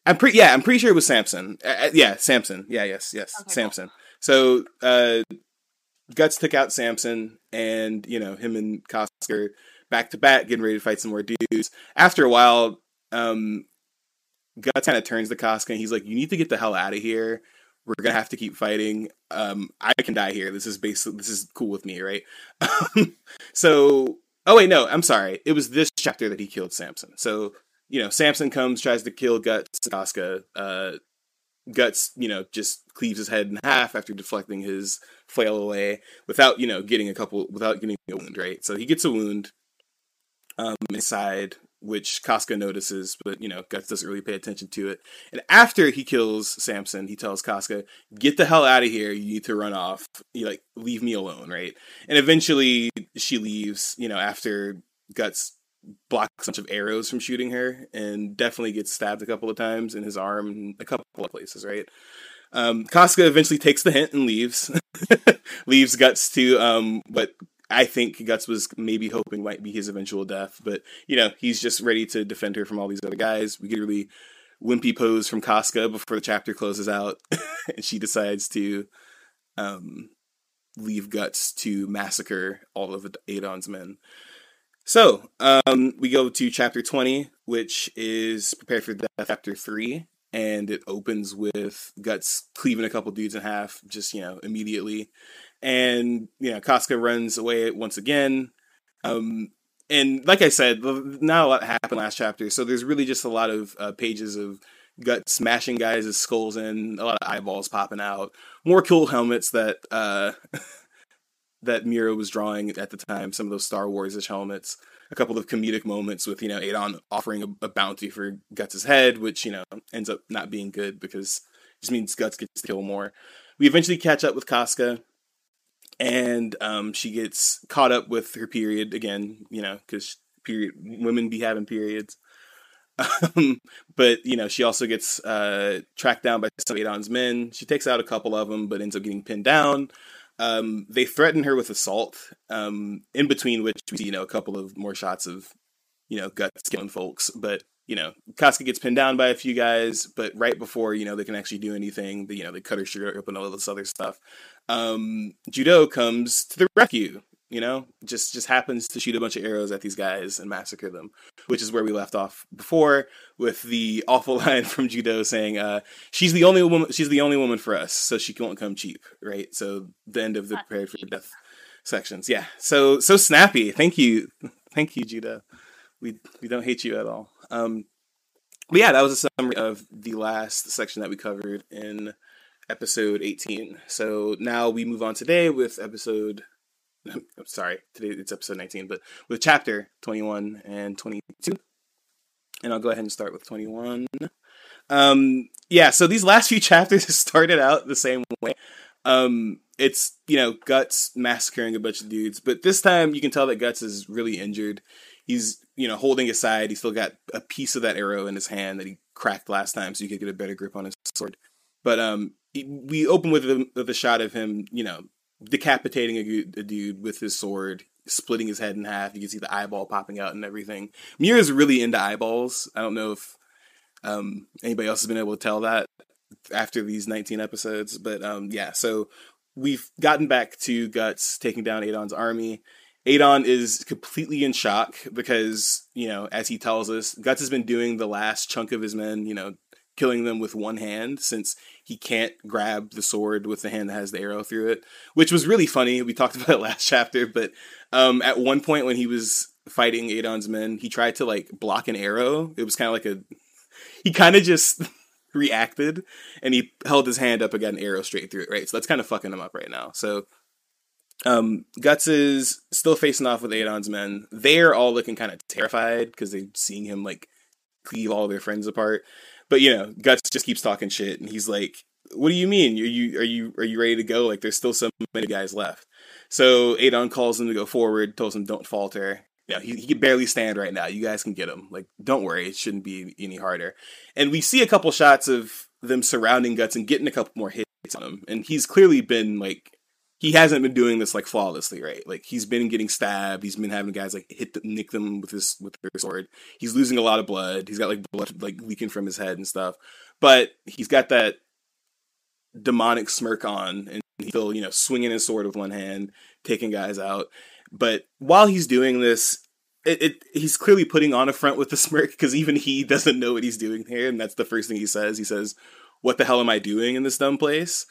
I'm pretty yeah, I'm pretty sure it was Samson. Uh, uh, yeah, Samson. Yeah, yes, yes, okay, Samson. Cool. So uh, Guts took out Samson, and you know him and Casca back to back, getting ready to fight some more dudes. After a while, um, Guts kind of turns to Casca, and he's like, "You need to get the hell out of here. We're gonna have to keep fighting. Um, I can die here. This is basically this is cool with me, right?" so, oh wait, no, I'm sorry. It was this chapter that he killed Samson. So you know, Samson comes, tries to kill Guts, Casca. Uh, Guts, you know, just cleaves his head in half after deflecting his flail away without, you know, getting a couple, without getting a wound, right? So he gets a wound um, inside, which Casca notices, but, you know, Guts doesn't really pay attention to it. And after he kills Samson, he tells Casca, get the hell out of here. You need to run off. You, like, leave me alone, right? And eventually she leaves, you know, after Guts blocks a bunch of arrows from shooting her and definitely gets stabbed a couple of times in his arm a couple of places, right? Um, Casca eventually takes the hint and leaves, leaves Guts to um, what I think Guts was maybe hoping might be his eventual death, but you know he's just ready to defend her from all these other guys. We get really wimpy pose from Casca before the chapter closes out, and she decides to um, leave Guts to massacre all of Adon's men. So um, we go to chapter 20, which is Prepared for Death, chapter 3. And it opens with Guts cleaving a couple dudes in half, just, you know, immediately. And, you know, Casca runs away once again. Um, and like I said, not a lot happened last chapter. So there's really just a lot of uh, pages of Guts smashing guys' skulls in, a lot of eyeballs popping out, more cool helmets that uh, that Miura was drawing at the time, some of those Star Wars-ish helmets. A couple of comedic moments with, you know, Adon offering a, a bounty for Guts' head, which, you know, ends up not being good because it just means Guts gets to kill more. We eventually catch up with Casca, and um, she gets caught up with her period again, you know, because period women be having periods. Um, but you know, she also gets uh, tracked down by some Adon's men. She takes out a couple of them, but ends up getting pinned down. Um, they threaten her with assault. Um, in between which we see, you know, a couple of more shots of, you know, guts killing folks. But you know, Casca gets pinned down by a few guys, but right before you know they can actually do anything, you know, they cut her shirt and all this other stuff. Um, Judeau comes to the rescue you know just just happens to shoot a bunch of arrows at these guys and massacre them which is where we left off before with the awful line from judeau saying uh, she's the only woman she's the only woman for us so she won't come cheap right? So the end of the prepared for death sections. Yeah so so snappy. Thank you thank you judeau. We we don't hate you at all. Um but yeah that was a summary of the last section that we covered in episode 18 so now we move on today with episode I'm sorry, today it's episode 19, but with chapter 21 and 22. And I'll go ahead and start with 21. Um, yeah, so these last few chapters started out the same way. Um, it's, you know, Guts massacring a bunch of dudes, but this time you can tell that Guts is really injured. He's, you know, holding his side. He's still got a piece of that arrow in his hand that he cracked last time so you could get a better grip on his sword. But um, we open with with a shot of him, you know, decapitating a, a, dude with his sword, splitting his head in half. You can see the eyeball popping out and everything. Miura's really into eyeballs. I don't know if um, anybody else has been able to tell that after these 19 episodes, but um, yeah. So we've gotten back to Guts taking down Adon's army. Adon is completely in shock because, you know, as he tells us, Guts has been doing the last chunk of his men, you know, killing them with one hand since he can't grab the sword with the hand that has the arrow through it, which was really funny. We talked about it last chapter, but um, at one point when he was fighting Adon's men, he tried to like block an arrow. It was kind of like a he kind of just reacted and he held his hand up and got an arrow straight through it, right? So that's kind of fucking him up right now. So um, Guts is still facing off with Adon's men. They're all looking kind of terrified because they're seeing him like cleave all their friends apart. But you know, Guts just keeps talking shit, and he's like, "What do you mean? Are you are you are you ready to go? Like, there's still so many guys left." So Adon calls him to go forward, tells him, "Don't falter." You know, he, he can barely stand right now. You guys can get him. Like, don't worry, it shouldn't be any harder. And we see a couple shots of them surrounding Guts and getting a couple more hits on him. And he's clearly been like he hasn't been doing this like flawlessly, right? Like he's been getting stabbed. He's been having guys like hit the, nick them with his with their sword. He's losing a lot of blood. He's got like blood like leaking from his head and stuff. But he's got that demonic smirk on, and he's still you know swinging his sword with one hand, taking guys out. But while he's doing this, it, it he's clearly putting on a front with the smirk because even he doesn't know what he's doing here, and that's the first thing he says. He says, "What the hell am I doing in this dumb place?"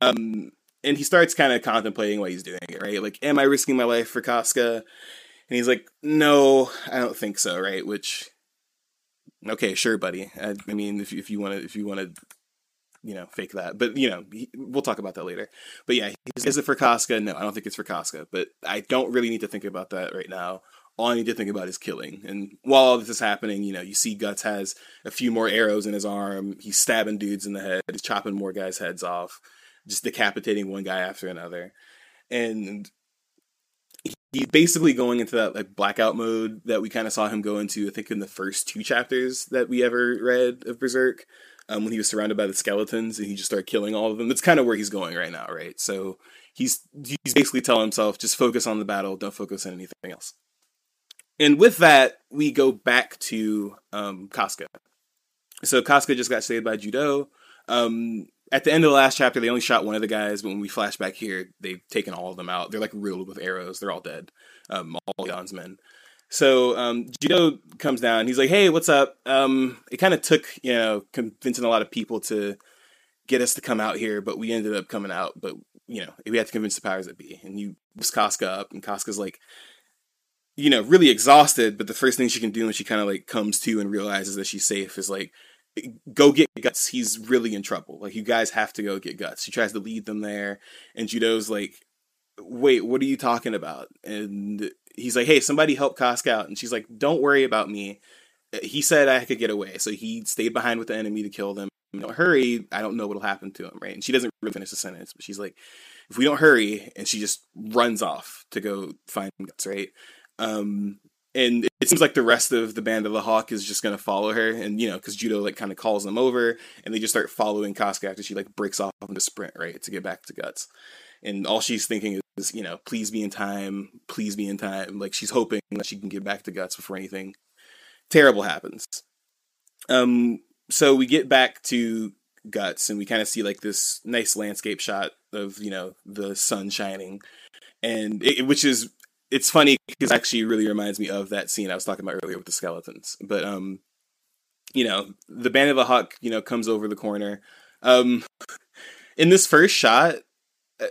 Um, and he starts kind of contemplating why he's doing it, right? Like, am I risking my life for Casca? And he's like, no, I don't think so, right? Which, okay, sure, buddy. I, I mean, if if you want to, if you want to, you know, fake that, but you know, he, we'll talk about that later. But yeah, is it for Casca? No, I don't think it's for Casca. But I don't really need to think about that right now. All I need to think about is killing. And while all this is happening, you know, you see Guts has a few more arrows in his arm. He's stabbing dudes in the head. He's chopping more guys' heads off just decapitating one guy after another. And he's basically going into that like blackout mode that we kind of saw him go into, I think, in the first two chapters that we ever read of Berserk. Um, when he was surrounded by the skeletons and he just started killing all of them. That's kind of where he's going right now, right? So he's he's basically telling himself, just focus on the battle, don't focus on anything else. And with that, we go back to um, Casca. So Casca just got saved by Judeau. Um, at the end of the last chapter, they only shot one of the guys, but when we flash back here, they've taken all of them out. They're like riddled with arrows. They're all dead. Um, all Jan's men. So um, Judeau comes down. He's like, "Hey, what's up?" Um, it kind of took you know convincing a lot of people to get us to come out here, but we ended up coming out. But you know, we had to convince the powers that be. And you was Casca up, and Casca's like, you know, really exhausted. But the first thing she can do when she kind of like comes to and realizes that she's safe is like go get guts he's really in trouble. Like you guys have to go get guts. He tries to lead them there and judeau's like wait what are you talking about? And he's like hey somebody help Casca out. And she's like don't worry about me. He said i could get away. So he stayed behind with the enemy to kill them. You know hurry i don't know what'll happen to him right? And she doesn't really finish the sentence but she's like if we don't hurry and she just runs off to go find guts right? Um and it seems like the rest of the band of the hawk is just going to follow her and you know because judeau like kind of calls them over and they just start following casca after she like breaks off the sprint right to get back to guts. And all she's thinking is you know please be in time please be in time. Like she's hoping that she can get back to guts before anything terrible happens. Um so we get back to guts and we kind of see like this nice landscape shot of you know the sun shining. And it, which is it's funny because actually really reminds me of that scene I was talking about earlier with the skeletons. But um, you know, the band of the hawk, you know, comes over the corner. Um, in this first shot, uh,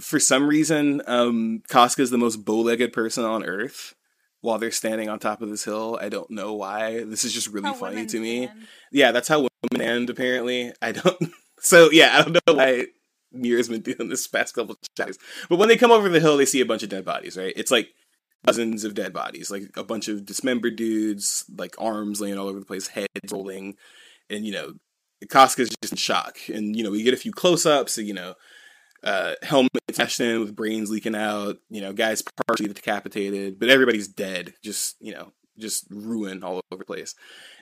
for some reason, um, Casca is the most bow-legged person on Earth while they're standing on top of this hill. I don't know why. This is just really how funny to me. Yeah, that's how women end. Apparently, I don't. So yeah, I don't know why Miura's been doing this past couple of chapters. But when they come over the hill, they see a bunch of dead bodies, right? It's like dozens of dead bodies, like a bunch of dismembered dudes, like arms laying all over the place, heads rolling, and you know, Casca's just in shock. And you know, we get a few close-ups, so, you know, uh, helmet smashed in with brains leaking out, you know, guys partially decapitated, but everybody's dead, just you know, just ruin all over the place.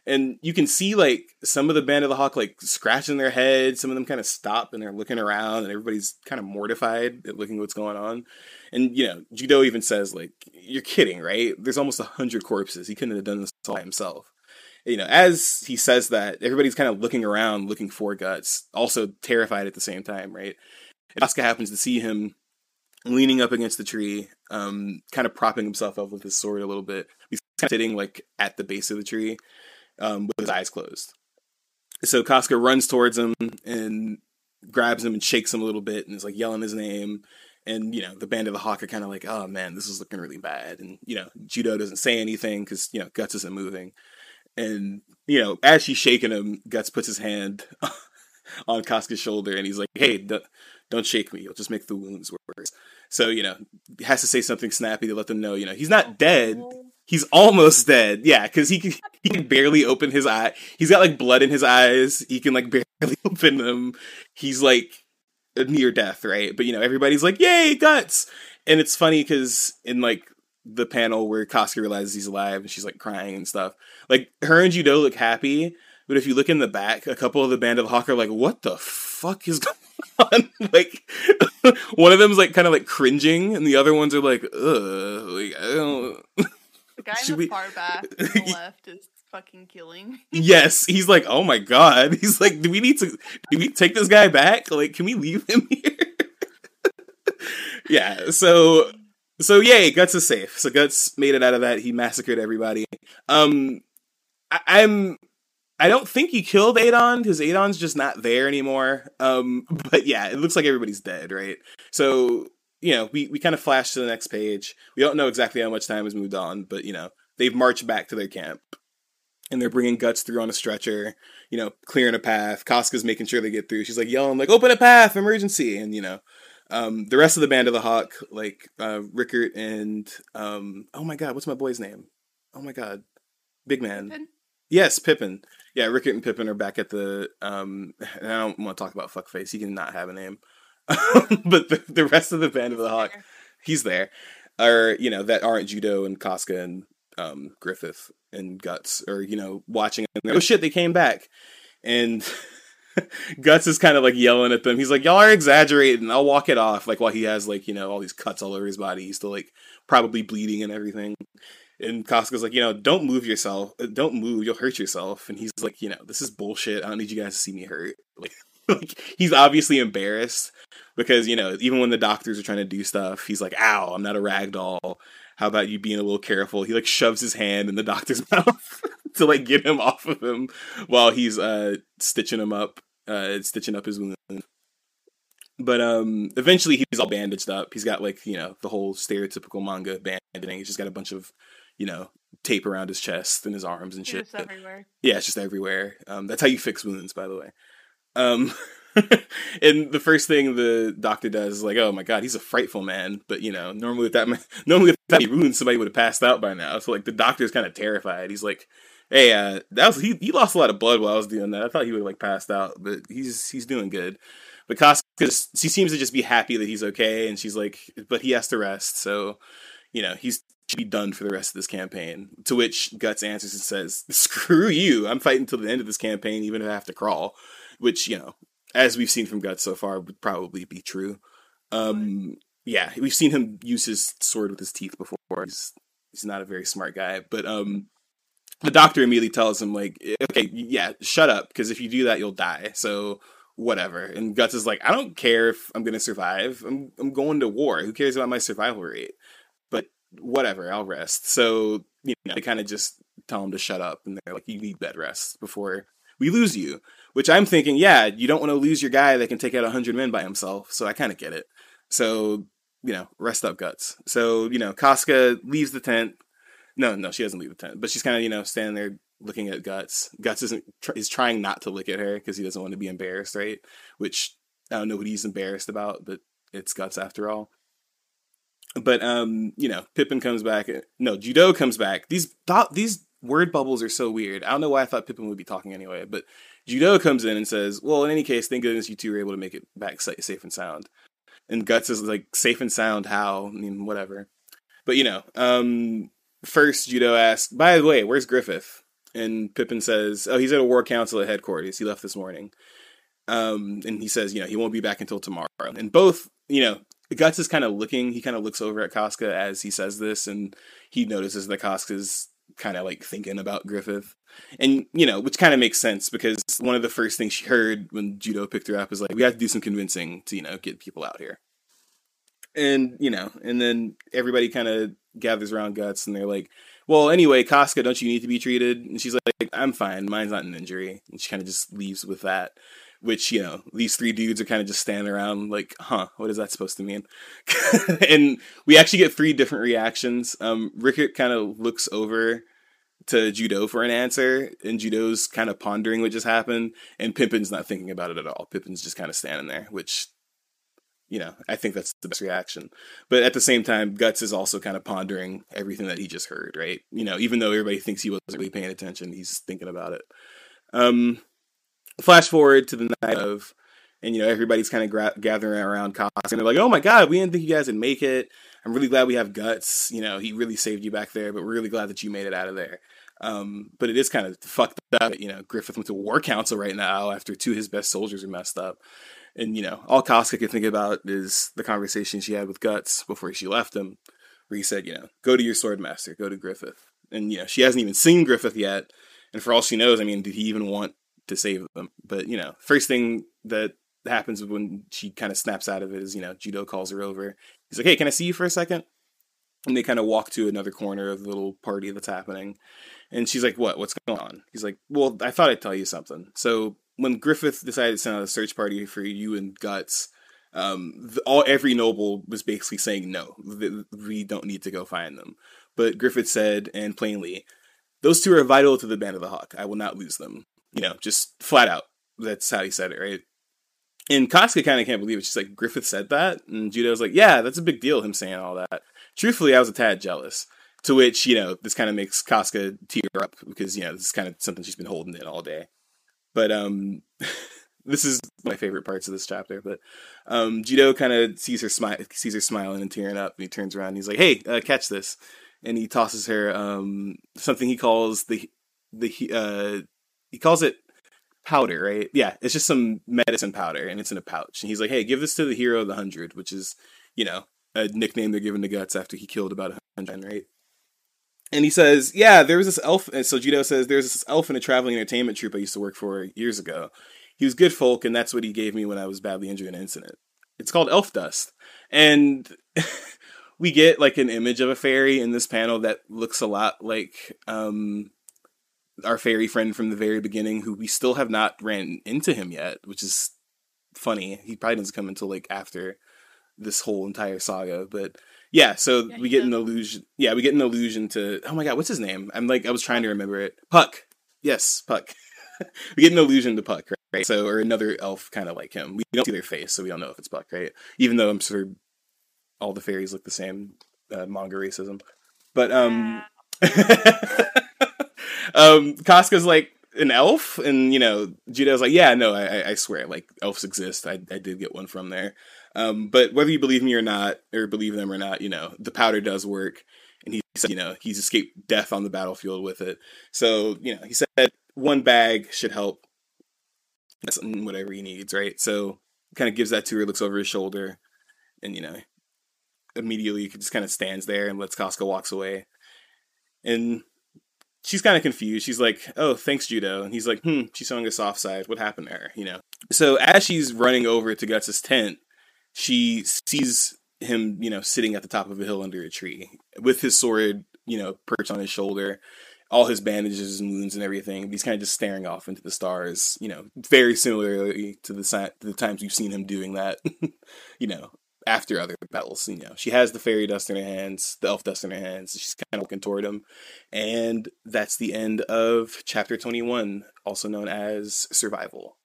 And you can see like some of the band of the hawk like scratching their heads some of them kind of stop and they're looking around and everybody's kind of mortified at looking what's going on. And you know judeau even says like you're kidding right? There's almost a hundred corpses. He couldn't have done this all by himself. You know as he says that everybody's kind of looking around looking for guts also terrified at the same time right? And Casca happens to see him leaning up against the tree um, kind of propping himself up with his sword a little bit he's kind of sitting like at the base of the tree um, with his eyes closed. so Casca runs towards him and grabs him and shakes him a little bit and is like yelling his name. And you know the band of the hawk are kind of like, oh man, this is looking really bad. And you know Judeau doesn't say anything because you know Guts isn't moving. And you know as she's shaking him, Guts puts his hand on Casca's shoulder and he's like, hey, don't, don't shake me. You'll just make the wounds worse. So you know has to say something snappy to let them know you know he's not dead. He's almost dead. Yeah, because he can he can barely open his eye. He's got like blood in his eyes. He can like barely open them. He's like near death, right? But you know, everybody's like, "Yay, guts!" And it's funny because in like the panel where Casca realizes he's alive and she's like crying and stuff, like her and Judeau look happy. But if you look in the back, a couple of the band of Hawk are like, "What the fuck is going on?" like, one of them's like kind of like cringing, and the other ones are like, "Ugh." Like, I don't. The guy in the we... far back on the left is fucking killing. yes, he's like, oh my god. He's like, do we need to? Do we take this guy back? Like, can we leave him here? yeah. So, so yay, Guts is safe. So Guts made it out of that. He massacred everybody. Um, I, I'm. I don't think he killed Adon because Adon's just not there anymore. Um, but yeah, it looks like everybody's dead, right? So you know, we, we kind of flash to the next page. We don't know exactly how much time has moved on, but you know, they've marched back to their camp and they're bringing guts through on a stretcher, you know, clearing a path. Casca's making sure they get through. She's like yelling, like, open a path, emergency. And, you know, um, the rest of the band of the Hawk, like uh, Rickert and, um, oh my God, what's my boy's name? Oh my God, big man. Pippin? Yes, Pippin. Yeah, Rickert and Pippin are back at the, um, and I don't want to talk about fuckface. He can not have a name. but the, the rest of the band of the Hawk, he's there. Are you know that aren't Judeau and Casca and um, Griffith and Guts, or you know watching and oh shit, they came back, and Guts is kind of like yelling at them. He's like, "Y'all are exaggerating. I'll walk it off." Like while he has like you know all these cuts all over his body, he's still like probably bleeding and everything. And Casca's like, you know, don't move yourself. Don't move. You'll hurt yourself. And he's like, you know, this is bullshit. I don't need you guys to see me hurt. Like, like he's obviously embarrassed because you know even when the doctors are trying to do stuff, he's like, "Ow, I'm not a rag doll." How about you being a little careful? He like shoves his hand in the doctor's mouth to like get him off of him while he's uh stitching him up, uh stitching up his wound. But um eventually he's all bandaged up. He's got like, you know, the whole stereotypical manga bandaging. He's just got a bunch of, you know, tape around his chest and his arms and shit. everywhere. Yeah, it's just everywhere. Um that's how you fix wounds, by the way. Um, and the first thing the doctor does is like, "Oh my god, he's a frightful man." But you know, normally with that, normally with that wound, somebody would have passed out by now. So like, the doctor's kind of terrified. He's like, "Hey, uh, that was he. He lost a lot of blood while I was doing that. I thought he would have like passed out, but he's he's doing good." But Casca, she seems to just be happy that he's okay, and she's like, "But he has to rest." So, you know, he's should be done for the rest of this campaign. To which Guts answers and says, "Screw you! I'm fighting till the end of this campaign, even if I have to crawl." which you know, as we've seen from Guts so far, would probably be true. Um, yeah, we've seen him use his sword with his teeth before. He's he's not a very smart guy, but um, the doctor immediately tells him like, okay, yeah, shut up, because if you do that, you'll die. So whatever. And Guts is like, I don't care if I'm gonna survive. I'm I'm going to war. Who cares about my survival rate? Whatever, I'll rest. So you know, they kind of just tell him to shut up, and they're like, you need bed rest before we lose you. Which I'm thinking, yeah, you don't want to lose your guy that can take out 100 men by himself. So I kind of get it. So, you know, rest up guts. So, you know, Casca leaves the tent. No, no, she doesn't leave the tent, but she's kind of, you know, standing there looking at Guts. Guts isn't is trying not to look at her because he doesn't want to be embarrassed, right? Which I don't know what he's embarrassed about, but it's Guts after all. But um, you know, Pippin comes back. No, Judeau comes back. These these word bubbles are so weird. I don't know why I thought Pippin would be talking anyway, but Judeau comes in and says, "Well, in any case, thank goodness you two were able to make it back safe and sound." And Guts is like, "Safe and sound? How? I mean, whatever." But you know, um, first Judeau asks, "By the way, where's Griffith?" And Pippin says, "Oh, he's at a war council at headquarters. He left this morning." Um, and he says, "You know, he won't be back until tomorrow." And both, you know, Guts is kind of looking. He kind of looks over at Casca as he says this, and he notices that Casca's kind of like thinking about Griffith. And, you know, which kind of makes sense because one of the first things she heard when Judeau picked her up was like, we have to do some convincing to, you know, get people out here. And, you know, and then everybody kind of gathers around Guts and they're like, well, anyway, Casca, don't you need to be treated? And she's like, I'm fine. Mine's not an injury. And she kind of just leaves with that. Which, you know, these three dudes are kind of just standing around like, huh, what is that supposed to mean? and we actually get three different reactions. Um, Rickert kind of looks over to judeau for an answer, and judeau's kind of pondering what just happened, and Pippin's not thinking about it at all. Pippin's just kind of standing there, which you know, I think that's the best reaction. But at the same time, Guts is also kind of pondering everything that he just heard, right? You know, even though everybody thinks he wasn't really paying attention, he's thinking about it. Um, flash forward to the night of, and you know, everybody's kind of gra- gathering around Cox, and they're like, "Oh my god, we didn't think you guys would make it. I'm really glad we have Guts. You know, he really saved you back there, but we're really glad that you made it out of there." Um, but it is kind of fucked up. You know, Griffith went to war council right now after two of his best soldiers are messed up. And you know, all Casca could think about is the conversation she had with Guts before she left him, where he said, you know, go to your sword master, go to Griffith. And you know, she hasn't even seen Griffith yet, and for all she knows, I mean, did he even want to save them? But you know, first thing that happens when she kind of snaps out of it is, you know, Judeau calls her over. He's like, "Hey, can I see you for a second? And they kind of walk to another corner of the little party that's happening. And she's like, "What? What's going on?" He's like, "Well, I thought I'd tell you something." So when Griffith decided to send out a search party for you and Guts, um, the, all every noble was basically saying no, we don't need to go find them. But Griffith said, and plainly, those two are vital to the Band of the Hawk. I will not lose them. You know, just flat out. That's how he said it, right? And Casca kind of can't believe it. She's like, Griffith said that? And Judeau's like, yeah, that's a big deal, him saying all that. Truthfully, I was a tad jealous. To which, you know, this kind of makes Casca tear up because, you know, this is kind of something she's been holding in all day. But um, this is my favorite parts of this chapter. But um, Judeau kind of sees her smile, sees her smiling and tearing up, and he turns around and he's like, "Hey, uh, catch this!" And he tosses her um, something he calls the the uh, he calls it powder, right? Yeah, it's just some medicine powder, and it's in a pouch. And he's like, "Hey, give this to the hero of the hundred, which is, you know, a nickname they're giving to Guts after he killed about a hundred, right?" And he says, "Yeah, there was this elf." And so Judeau says, "There's this elf in a traveling entertainment troupe I used to work for years ago. He was good folk, and that's what he gave me when I was badly injured in an incident. It's called elf dust." And we get like an image of a fairy in this panel that looks a lot like um, our fairy friend from the very beginning, who we still have not ran into him yet, which is funny. He probably doesn't come until like after this whole entire saga, but yeah, so yeah, we get does. an illusion. Yeah, we get an illusion to. Oh my god, what's his name? I'm like, I was trying to remember it. Puck. Yes, Puck. we get an illusion to Puck, right? So, or another elf kind of like him. We don't see their face, so we don't know if it's Puck, right? Even though I'm sure all the fairies look the same. Uh, manga racism, but um, um, Casca's like an elf, and you know, Judeau's like, yeah, no, I, I swear, like elves exist. I, I did get one from there. Um, but whether you believe me or not, or believe them or not, you know, the powder does work. And he said, you know, he's escaped death on the battlefield with it. So, you know, he said one bag should help That's whatever he needs, right? So kind of gives that to her, looks over his shoulder, and, you know, immediately he just kind of stands there and lets Casca walks away. And she's kind of confused. She's like, "Oh, thanks, Judeau," and he's like, "Hmm." She's showing a soft side. What happened to her? You know. So as she's running over to Guts's tent, she sees him, you know, sitting at the top of a hill under a tree with his sword, you know, perched on his shoulder, all his bandages and wounds and everything. He's kind of just staring off into the stars, you know, very similarly to the to the times we've seen him doing that, you know, after other battles. You know, she has the fairy dust in her hands, the elf dust in her hands. She's kind of looking toward him, and that's the end of chapter twenty-one, also known as survival.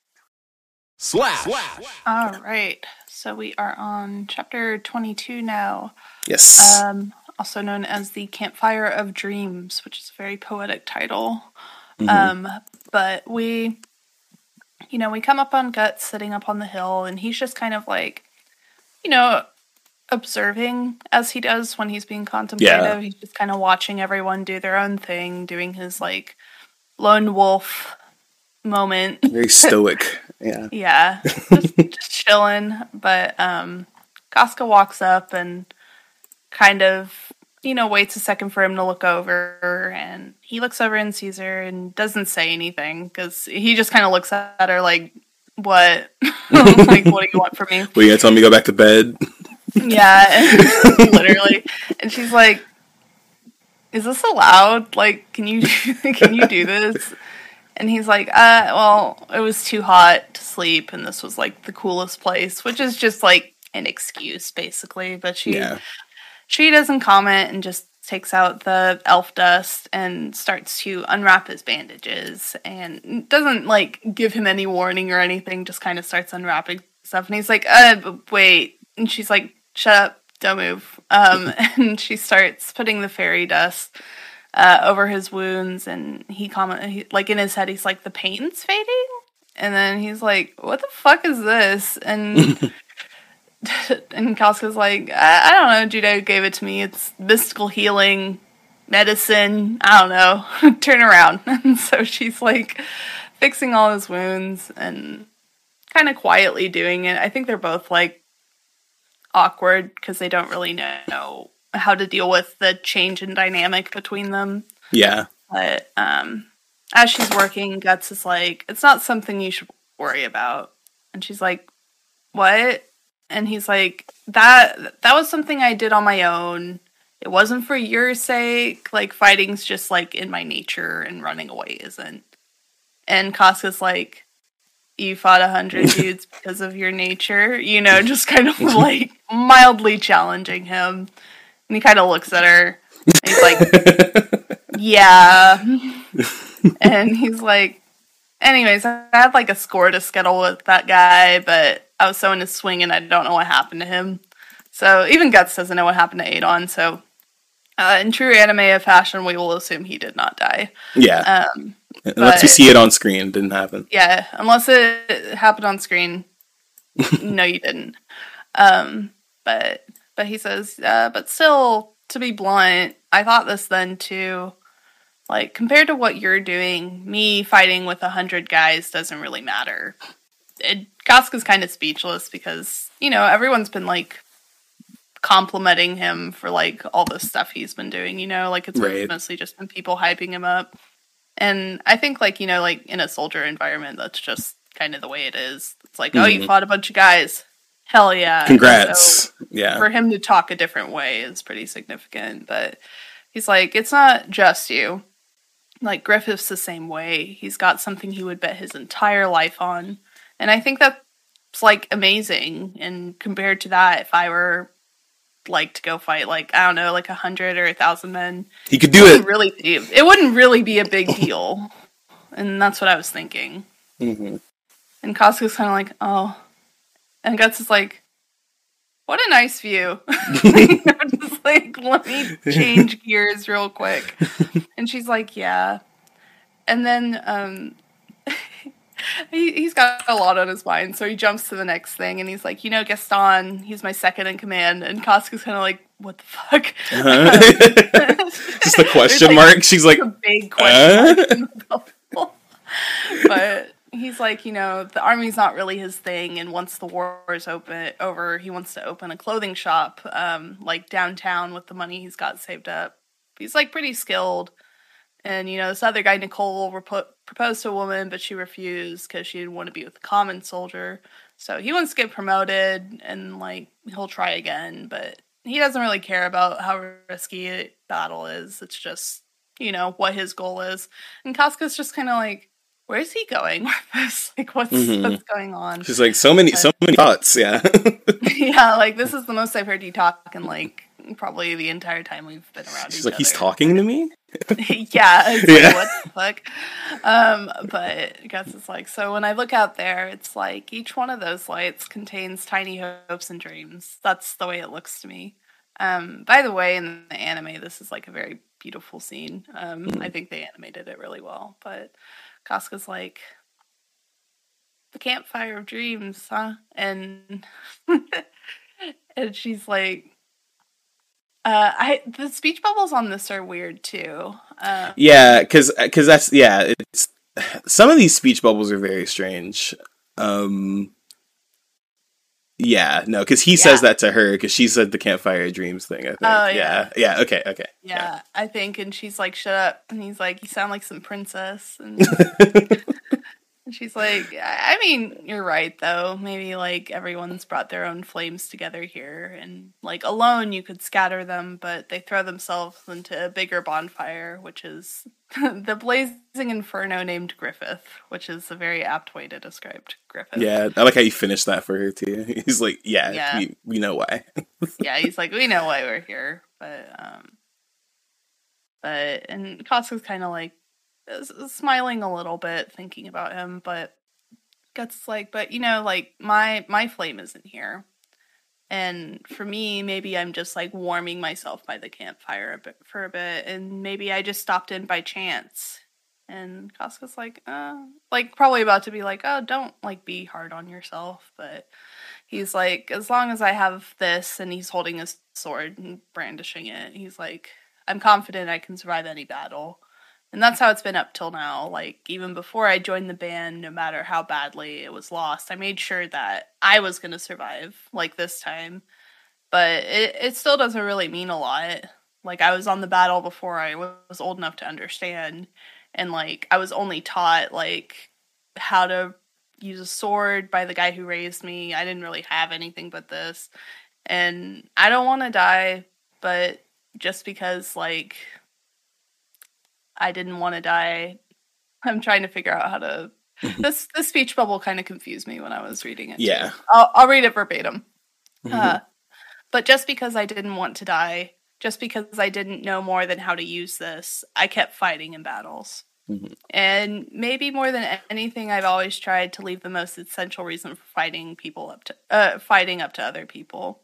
Slash. Slash. All right. So we are on chapter 22 now. Yes. Um, also known as the Campfire of Dreams, which is a very poetic title. Mm-hmm. Um, but we, you know, we come up on Guts sitting up on the hill, and he's just kind of like, you know, observing as he does when he's being contemplative. Yeah. He's just kind of watching everyone do their own thing, doing his like lone wolf moment. Very stoic. Yeah. yeah. Just, just chilling. But um Casca walks up and kind of, you know, waits a second for him to look over and he looks over and sees her and doesn't say anything because he just kind of looks at her like, what? like, what do you want from me? Well, you gonna tell me to go back to bed? yeah, literally. And she's like, "Is this allowed? Like, can you can you do this?" And he's like, "Uh, well, it was too hot to sleep, and this was like the coolest place," which is just like an excuse, basically. But she Yeah. she doesn't comment and just takes out the elf dust and starts to unwrap his bandages and doesn't like give him any warning or anything just kind of starts unwrapping stuff. And he's like uh wait. And she's like shut up. Don't move. Um and she starts putting the fairy dust uh, over his wounds and he comment he, like in his head he's like the pain's fading? And then he's like what the fuck is this? And and Casca's like, I, I don't know, Judeau gave it to me. It's mystical healing, medicine. I don't know. Turn around. And so she's like fixing all his wounds and kind of quietly doing it. I think they're both like awkward because they don't really know how to deal with the change in dynamic between them. Yeah. But um, as she's working, Guts is like, it's not something you should worry about. And she's like, what? And he's like, that that was something I did on my own. It wasn't for your sake. Like fighting's just like in my nature, and running away isn't. And Casca's like, you fought a hundred dudes because of your nature, you know, just kind of like mildly challenging him. And he kind of looks at her. And he's like, yeah. and he's like, anyways, I had like a score to skettle with that guy, but I was so in his swing and I don't know what happened to him. So even Guts doesn't know what happened to Adon. So uh, in true anime fashion, we will assume he did not die. Yeah. Um, Unless but- see it on screen, it didn't happen. yeah, unless it happened on screen. no, you didn't. Um, but but he says, uh, but still, to be blunt, I thought this then too. Like compared to what you're doing, me fighting with a hundred guys doesn't really matter. It, Casca's kind of speechless because you know everyone's been like complimenting him for like all the stuff he's been doing. You know, like it's Right. mostly just been people hyping him up. And I think like, you know, like in a soldier environment, that's just kind of the way it is. It's like, oh, you Mhm. fought a bunch of guys. Hell yeah. Congrats. So yeah. for him to talk a different way is pretty significant. But he's like, it's not just you. Like Griffith's the same way. He's got something he would bet his entire life on. And I think that's like amazing. And compared to that, if I were like to go fight like, I don't know, like a hundred or a thousand men, he could do it it. wouldn't really be it wouldn't really be a big deal. and that's what I was thinking. Mhm. And Casca's kind of like, oh. And Guts is like, what a nice view. I'm just like, let me change gears real quick. And she's like, yeah. And then um, he, he's got a lot on his mind. So he jumps to the next thing and he's like, you know, Gaston, he's my second in command. And Casca's kind of like, what the fuck? Just the question like, mark. She's like, a big question. uh? mark in the bubble. but he's like, you know, the army's not really his thing, and once the war is open over, he wants to open a clothing shop, um, like downtown with the money he's got saved up. He's like pretty skilled, and you know, this other guy Nicole repo- proposed to a woman, but she refused because she didn't want to be with a common soldier. So he wants to get promoted, and like he'll try again, but he doesn't really care about how risky battle is. It's just you know what his goal is, and Casca's just kind of like, where's he going with this? Like, what's Mhm. what's going on? she's like, so many, so many thoughts. Yeah. yeah, like this is the most I've heard you talk in like probably the entire time we've been around. She's like, he's talking to me. yeah, it's Yeah. like, what the fuck? Um, but I guess it's like so when I look out there, it's like each one of those lights contains tiny hopes and dreams. That's the way it looks to me. Um, by the way, in the anime, this is like a very beautiful scene. Um, I think they animated it really well. But Casca's like the campfire of dreams, huh? And and she's like uh, I the speech bubbles on this are weird too. Uh, Yeah, because because that's yeah. It's some of these speech bubbles are very strange. Um, yeah, no, because he says that to her because she said the campfire dreams thing. I think. Oh, yeah, yeah. Okay, okay. yeah, I think, and she's like, "Shut up," and he's like, "You sound like some princess," and And she's like, I mean, you're right though. Maybe like everyone's brought their own flames together here, and like alone you could scatter them, but they throw themselves into a bigger bonfire, which is the blazing inferno named Griffith, which is a very apt way to describe Griffith. Yeah, I like how you finished that for her too. He's like, yeah, Yeah. We, we know why. yeah, he's like, we know why we're here, but um, but and Casca's kind of like smiling a little bit, thinking about him, but Guts is like, but you know, like my my flame isn't here, and for me, maybe I'm just like warming myself by the campfire a bit for a bit, and maybe I just stopped in by chance. And Casca's like, uh, like probably about to be like, oh, don't like be hard on yourself, but he's like, as long as I have this, and he's holding his sword and brandishing it, he's like, I'm confident I can survive any battle. And that's how it's been up till now. Like, even before I joined the band, no matter how badly it was lost, I made sure that I was going to survive, like this time. But it, it still doesn't really mean a lot. Like, I was on the battle before I was old enough to understand. And, like, I was only taught, like, how to use a sword by the guy who raised me. I didn't really have anything but this. And I don't want to die, but just because like I didn't want to die, I'm trying to figure out how to this this speech bubble kind of confused me when I was reading it. Yeah. I'll I'll read it verbatim. Mhm. Uh, but just because I didn't want to die, just because I didn't know more than how to use this, I kept fighting in battles. Mhm. And maybe more than anything, I've always tried to leave the most essential reason for fighting people up to uh, fighting up to other people.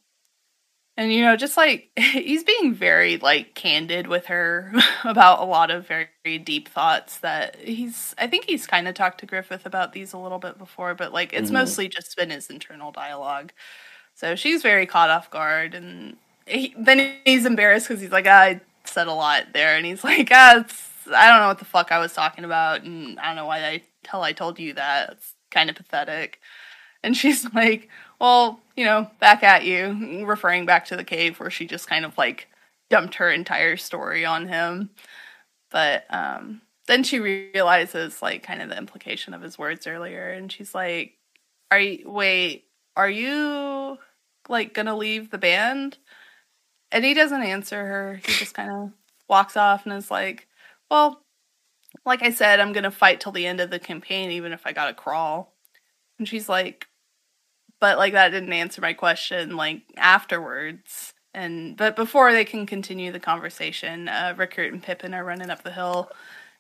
And you know, just like he's being very like candid with her about a lot of very, deep thoughts that he's I think he's kind of talked to Griffith about these a little bit before, but like it's Mhm. mostly just been his internal dialogue. So she's very caught off guard and he, then he's embarrassed cuz he's like "Ah, I said a lot there and he's like ah it's, I don't know what the fuck I was talking about and I don't know why I tell I told you that. It's kind of pathetic. And she's like, well, you know, back at you, referring back to the cave where she just kind of like dumped her entire story on him. But um, then she realizes like kind of the implication of his words earlier, and she's like, "Are you wait? Are you like gonna leave the band?" And he doesn't answer her. He just kind of walks off and is like, "Well, like I said, I'm gonna fight till the end of the campaign, even if I gotta crawl." And she's like, but like that didn't answer my question like afterwards and but before they can continue the conversation uh rickert and pippin are running up the hill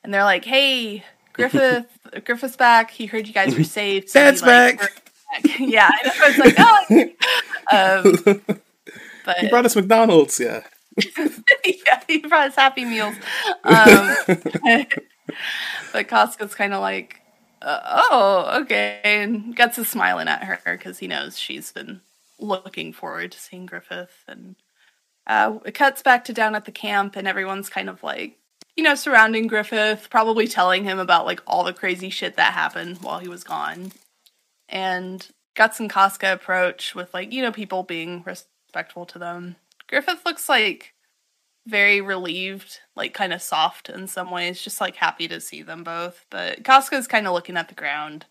and they're like hey griffith griffith's back he heard you guys were safe so he, Dad's like, back. back. yeah i know it's like oh um but he brought us McDonald's. Yeah. yeah, he brought us Happy Meals. Um, but Casca's kind of like, uh, oh, okay. And Guts is smiling at her because he knows she's been looking forward to seeing Griffith. And uh, it cuts back to down at the camp, and everyone's kind of like, you know, surrounding Griffith, probably telling him about like all the crazy shit that happened while he was gone. And Guts and Casca approach with like, you know, people being respectful to them. Griffith looks like very relieved, like kind of soft in some ways, just like happy to see them both. But Casca's kind of looking at the ground.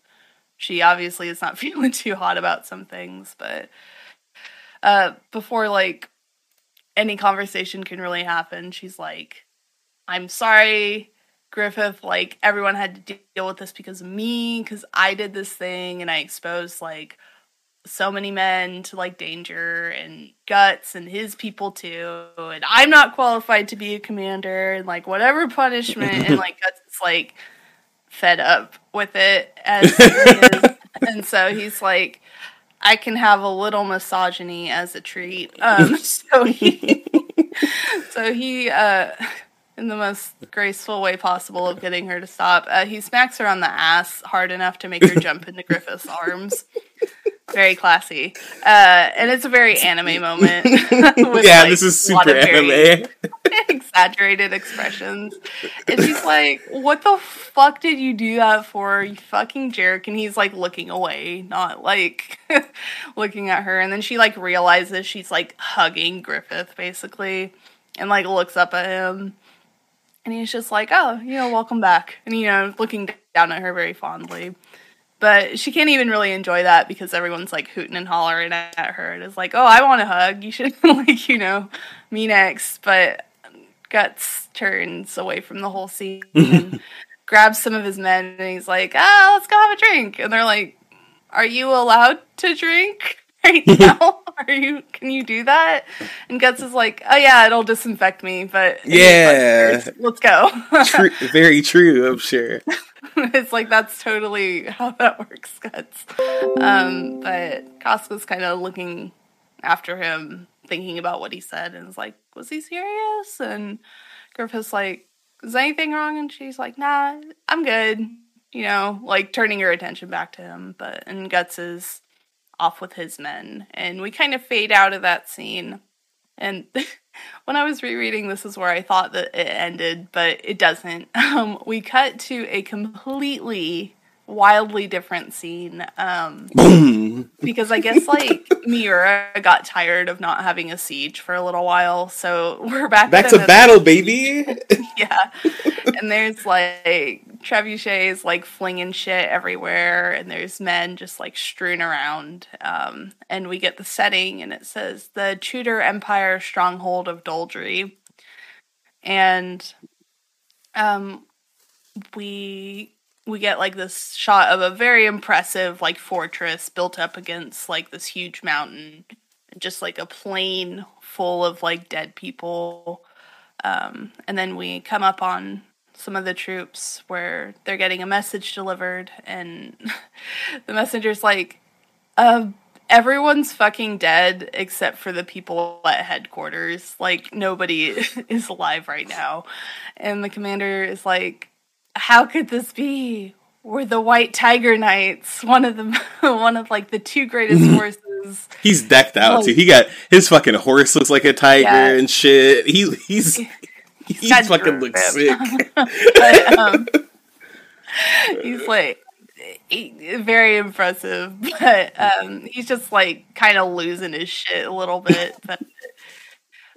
She obviously is not feeling too hot about some things, but uh before like any conversation can really happen, she's like, I'm sorry, Griffith, like everyone had to deal with this because of me, because I did this thing and I exposed like so many men to like danger and guts and his people too and i'm not qualified to be a commander and like whatever punishment and like guts is like fed up with it as and so he's like i can have a little misogyny as a treat. Um so he so he uh in the most graceful way possible of getting her to stop uh, he smacks her on the ass hard enough to make her jump into griffith's arms very classy. Uh, and it's a very anime moment. yeah, like, this is super anime. exaggerated expressions. And she's like, What the fuck did you do that for, you fucking jerk? And he's like looking away, not like looking at her. And then she like realizes she's like hugging Griffith basically and like looks up at him. And he's just like, Oh, you know, welcome back. And you know, looking down at her very fondly. But she can't even really enjoy that because everyone's like hooting and hollering at her. And it's like, oh, I want a hug. You should like, you know, me next. But Guts turns away from the whole scene and grabs some of his men and he's like, ah, let's go have a drink. And they're like, are you allowed to drink right now? are you, can you do that? And Guts is like, oh yeah, it'll disinfect me, but yeah, let's go. true, very true, I'm sure. it's like that's totally how that works, Guts. Um, but Casca's kind of looking after him, thinking about what he said, and is like, "Was he serious?" And Griffith's like, "Is anything wrong?" And she's like, "Nah, I'm good." You know, like turning her attention back to him. But and Guts is off with his men, and we kind of fade out of that scene. And when I was rereading, this is where I thought that it ended, but it doesn't. Um, we cut to a completely wildly different scene. Um, because I guess like Miura got tired of not having a siege for a little while, so we're back back to battle, baby. yeah, and there's like trebuchets like flinging shit everywhere, and there's men just like strewn around. Um, and we get the setting, and it says the Tudor Empire stronghold of Doldrey, and um, we we get like this shot of a very impressive like fortress built up against like this huge mountain and just like a plain full of like dead people. Um, and then we come up on some of the troops where they're getting a message delivered and the messenger's like uh, everyone's fucking dead except for the people at headquarters. Like nobody is alive right now. And the commander is like how could this be we're the white tiger knights one of the one of like the two greatest horses he's decked out too he got his fucking horse looks like a tiger yeah. and shit he he's he fucking looks sick. but, um, he's like very impressive, but um, he's just like kind of losing his shit a little bit. But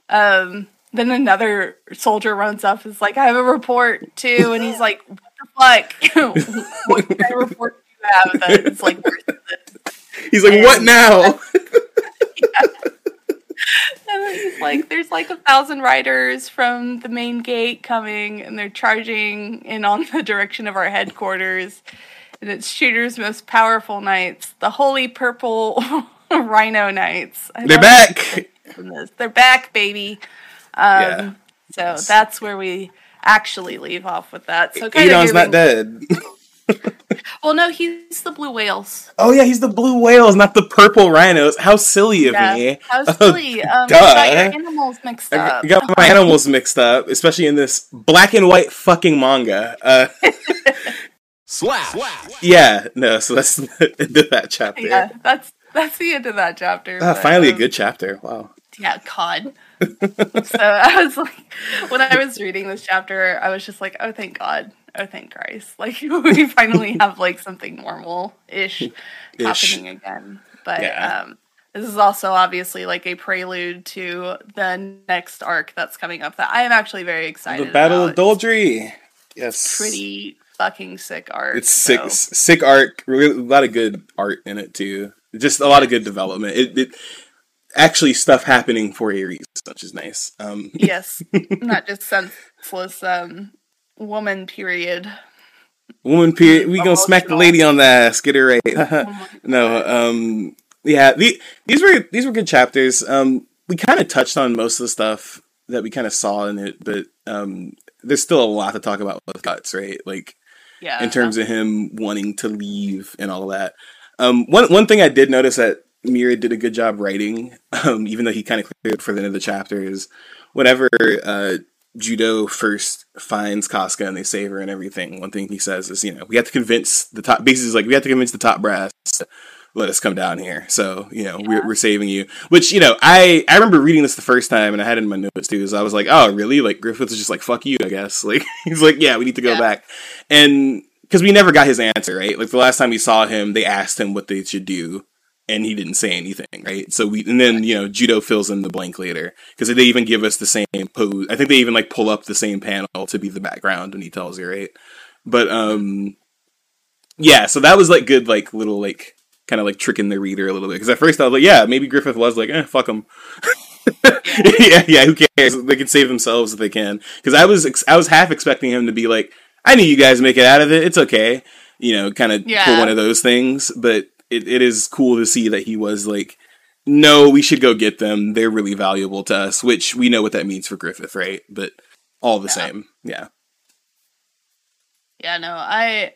um, then another soldier runs up, is like, "I have a report too," and he's like, "What the fuck? what kind of report do you have that's like this?" He's like, and, "What now?" And he's like, there's like a thousand riders from the main gate coming, and they're charging in on the direction of our headquarters. And it's Tudor's most powerful knights, the Holy Purple Rhino Knights. I they're back. They're back, baby. Um, yeah. So that's where we actually leave off with that. So Adon's not dead. well, no, he's the blue whales. Oh yeah, he's the blue whales, not the purple rhinos. How silly of yeah. me! How silly! um, Duh. got your animals mixed up. I got my animals mixed up, especially in this black and white fucking manga. Uh, Slash. Yeah, no. So that's the end of that chapter. Yeah, that's that's the end of that chapter. Ah, but, finally, um, a good chapter. Wow. Yeah, God. So I was like, when I was reading this chapter, I was just like, oh, thank God oh thank Christ. Like we finally have like something normal ish happening again. But yeah. um this is also obviously like a prelude to the next arc that's coming up that I am actually very excited. About. The Battle about. of Doldrey. Yes. Pretty fucking sick art. It's sick so. sick art. A lot of good art in it too. Just a lot of good development. It, it actually stuff happening for a reason, which is nice. Um Yes. Not just senseless um woman period. Woman period. We gonna smack the lady on the ass. Get it right. Oh no. Um. Yeah. The, these were these were good chapters. Um. We kind of touched on most of the stuff that we kind of saw in it, but um, there's still a lot to talk about with guts, right? Like, yeah, in terms of him wanting to leave and all of that. Um. One one thing I did notice that Miura did a good job writing, um, even though he kind of cleared for the end of the chapter, is whenever uh, Judeau first finds Casca and they save her and everything, one thing he says is, you know, we have to convince the top, basically, like, we have to convince the top brass to let us come down here. So, you know, yeah. we're, we're saving you. Which, you know, I, I remember reading this the first time and I had it in my notes too. So I was like, oh, really? Like, Griffith is just like, fuck you, I guess. Like, he's like, yeah, we need to go yeah. back. And, because we never got his answer, right? Like, the last time we saw him, they asked him what they should do and he didn't say anything, right? So we and then you know judeau fills in the blank later because they even give us the same pose. I think they even like pull up the same panel to be the background when he tells you, right? But um, yeah, so that was like good, like little like kind of like tricking the reader a little bit because at first I was like, yeah, maybe Griffith was like, eh, fuck him. yeah, yeah, who cares? They can save themselves if they can. Because I was ex- I was half expecting him to be like, I knew you guys make it out of it. It's okay, you know, kind of Yeah. pull one of those things. But it, it is cool to see that he was like, no, we should go get them. They're really valuable to us, which we know what that means for Griffith, right? But all the Yeah. same, yeah, Yeah, no, I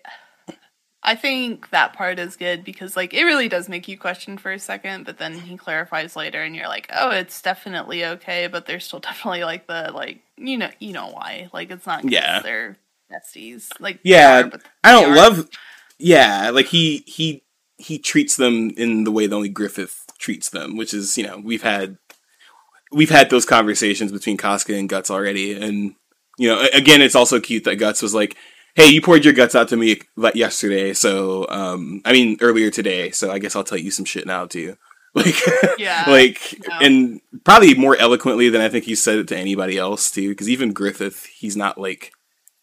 I think that part is good because like it really does make you question for a second, but then he clarifies later and you're like, "Oh, it's definitely okay, but there's still definitely like the like you know, you know why. Like it's not Yeah. they're besties. Like Yeah, are, but I don't aren't. love. Yeah, like he he he treats them in the way that only Griffith treats them, which is you know we've had we've had those conversations between Casca and Guts already, and you know again it's also cute that Guts was like, "Hey, you poured your guts out to me like yesterday, so um I mean earlier today, so I guess I'll tell you some shit now too." Like, Yeah, like, no. and probably more eloquently than I think he said it to anybody else too. Because even Griffith, he's not like,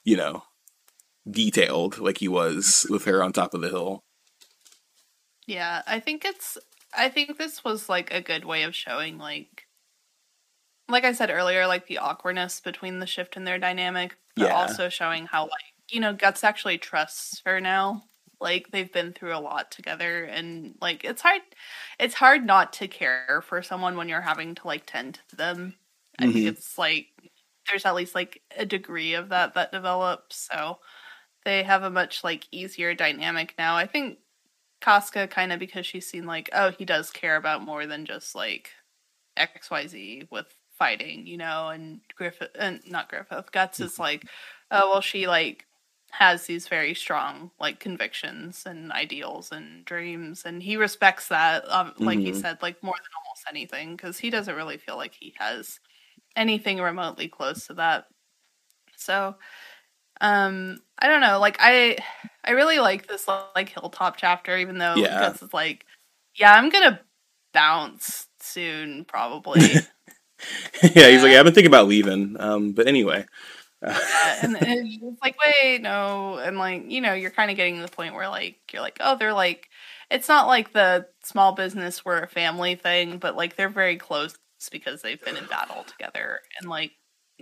you know, detailed like he was with her on top of the hill. Yeah, I think it's I think this was like a good way of showing like like I said earlier, like the awkwardness between the shift in their dynamic, but Yeah. also showing how like, you know, Guts actually trusts her now. Like they've been through a lot together and like it's hard it's hard not to care for someone when you're having to like tend to them. I think Mhm. it's like there's at least like a degree of that that develops. So they have a much like easier dynamic now. I think Casca kind of because she's seen like, oh, he does care about more than just like XYZ with fighting, you know, and Griffith and not Griffith, Guts is like, oh well she like has these very strong like convictions and ideals and dreams and he respects that um, like he Mhm. said like more than almost anything because he doesn't really feel like he has anything remotely close to that so um i don't know like i i really like this like hilltop chapter even though Yeah. Is like yeah i'm gonna bounce soon probably yeah, he's like, I've been thinking about leaving. Um, but anyway, Yeah, and, and it's like, wait, no, and like, you know, you're kind of getting to the point where like you're like, oh, they're like, it's not like the small business we're a family thing, but like they're very close because they've been in battle together and like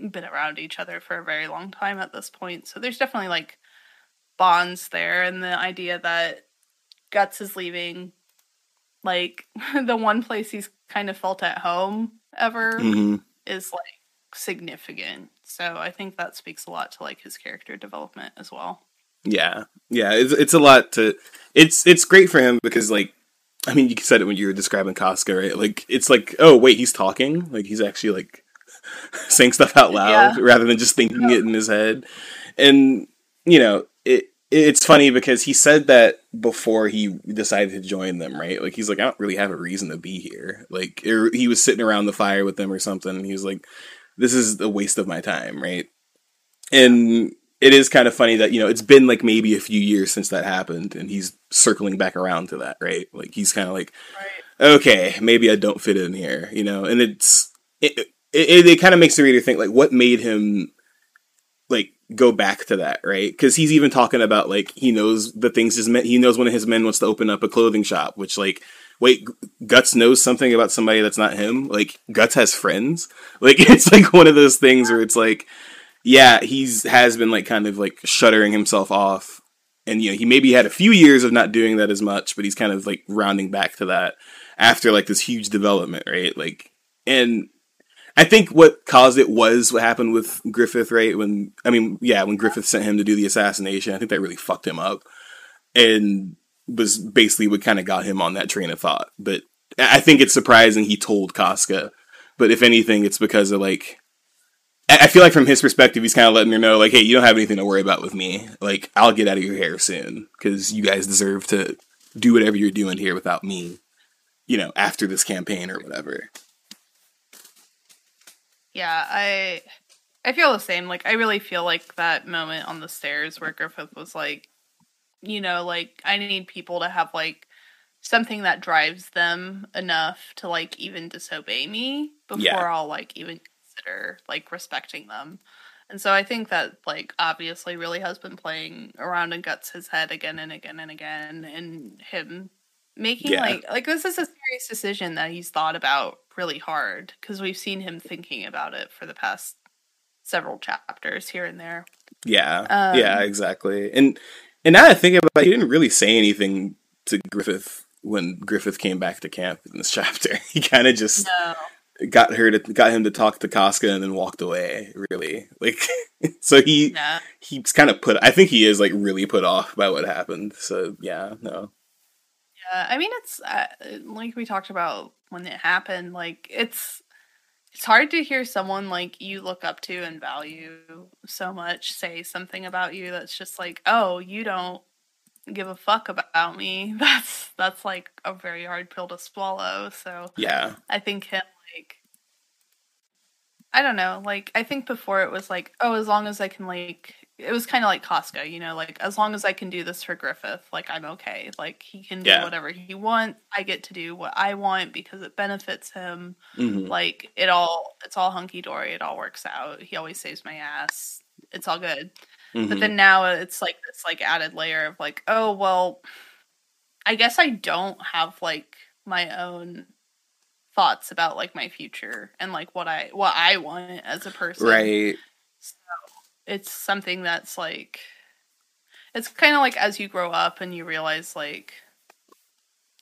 been around each other for a very long time at this point. So there's definitely like bonds there, and the idea that Guts is leaving, like the one place he's kind of felt at home ever hmm is like significant. So I think that speaks a lot to like his character development as well. yeah, yeah, it's it's a lot to. It's it's great for him because like, I mean, you said it when you were describing Casca, right? Like, it's like, oh wait, he's talking. Like he's actually like saying stuff out loud Yeah. rather than just thinking it in his head. And you know, it it's funny because he said that before he decided to join them, right? Like he's like, I don't really have a reason to be here. Like or he was sitting around the fire with them or something. And he was like, this is a waste of my time, right? And it is kind of funny that you know it's been like maybe a few years since that happened, and he's circling back around to that, right? Like he's kind of like, Right. okay, maybe I don't fit in here, you know. And it's it it, it, it kind of makes the reader think like, what made him like go back to that, right? Because he's even talking about like he knows the things his men. He knows one of his men wants to open up a clothing shop, which like. Wait, Guts knows something about somebody that's not him. Like Guts has friends. Like it's like one of those things where it's like, yeah, he's has been like kind of like shuttering himself off, and you know he maybe had a few years of not doing that as much, but he's kind of like rounding back to that after like this huge development, right? Like, and I think what caused it was what happened with Griffith, right? When I mean, yeah, when Griffith sent him to do the assassination, I think that really fucked him up, and was basically what kind of got him on that train of thought. But I think it's surprising he told Casca, but if anything, it's because of like I feel like from his perspective, he's kind of letting her know, like, hey, you don't have anything to worry about with me. Like, I'll get out of your hair soon because you guys deserve to do whatever you're doing here without me. You know, after this campaign or whatever. Yeah, I I feel the same. Like I really feel like that moment on the stairs where Griffith was like, you know, like I need people to have like something that drives them enough to like even disobey me before Yeah. I'll like even consider like respecting them. And so I think that like obviously really has been playing around in Guts his head again and again and again and him making Yeah. like like this is a serious decision that he's thought about really hard because we've seen him thinking about it for the past several chapters here and there. Yeah, Um, yeah, exactly. And and now I think about it, he didn't really say anything to Griffith when Griffith came back to camp in this chapter. He kind of just No. got her to got him to talk to Casca and then walked away. Really, like so he Nah. he's kind of put. I think he is like really put off by what happened. So yeah, no, Yeah, I mean it's uh, like we talked about when it happened. Like it's it's hard to hear someone like you look up to and value so much say something about you that's just like, oh, you don't give a fuck about me. That's that's like a very hard pill to swallow. So yeah, I think him like I don't know, like I think before it was like, oh, as long as I can like it was kind of like Casca, you know, like as long as I can do this for Griffith, like I'm okay. Like he can do whatever he wants. I get to do what I want because it benefits him. hmm Like it all it's all hunky dory. It all works out. He always saves my ass. It's all good. Mm-hmm. But then now it's like this like added layer of like, oh well, I guess I don't have like my own thoughts about like my future and like what I what I want as a person. right, It's something that's like it's kind of like as you grow up and you realize like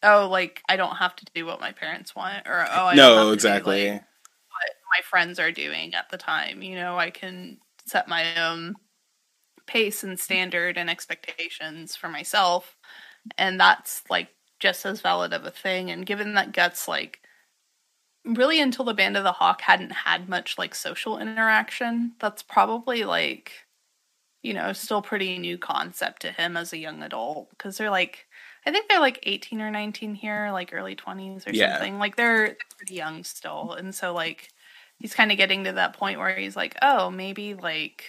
oh like I don't have to do what my parents want or oh I don't have no, to do, exactly, like, what my friends are doing at the time. You know, I can set my own pace and standard and expectations for myself. And that's like just as valid of a thing. And given that Guts, like, really until the Band of the Hawk hadn't had much like social interaction, that's probably like, you know, still pretty new concept to him as a young adult. Cause they're like, I think they're like 18 or 19 here, like early 20s or Yeah. something. Like they're, they're pretty young still. And so, like, he's kind of getting to that point where he's like, oh, maybe like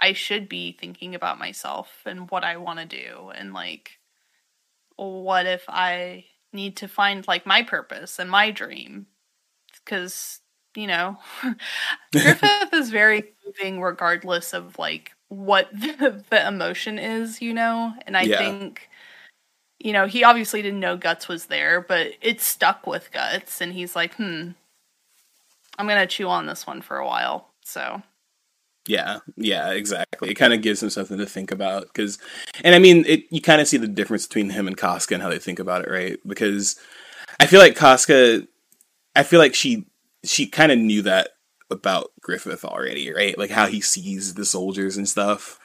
I should be thinking about myself and what I want to do. And like, what if I need to find like my purpose and my dream? Because, you know, Griffith is very moving regardless of like what the, the emotion is, you know? And I Yeah. think, you know, he obviously didn't know Guts was there, but it stuck with Guts. And he's like, hmm, I'm going to chew on this one for a while. So, Yeah, yeah, exactly. It kind of gives him something to think about because, and I mean, it you kind of see the difference between him and Casca and how they think about it, right? Because I feel like Casca, I feel like she she kind of knew that about Griffith already, right? Like how he sees the soldiers and stuff,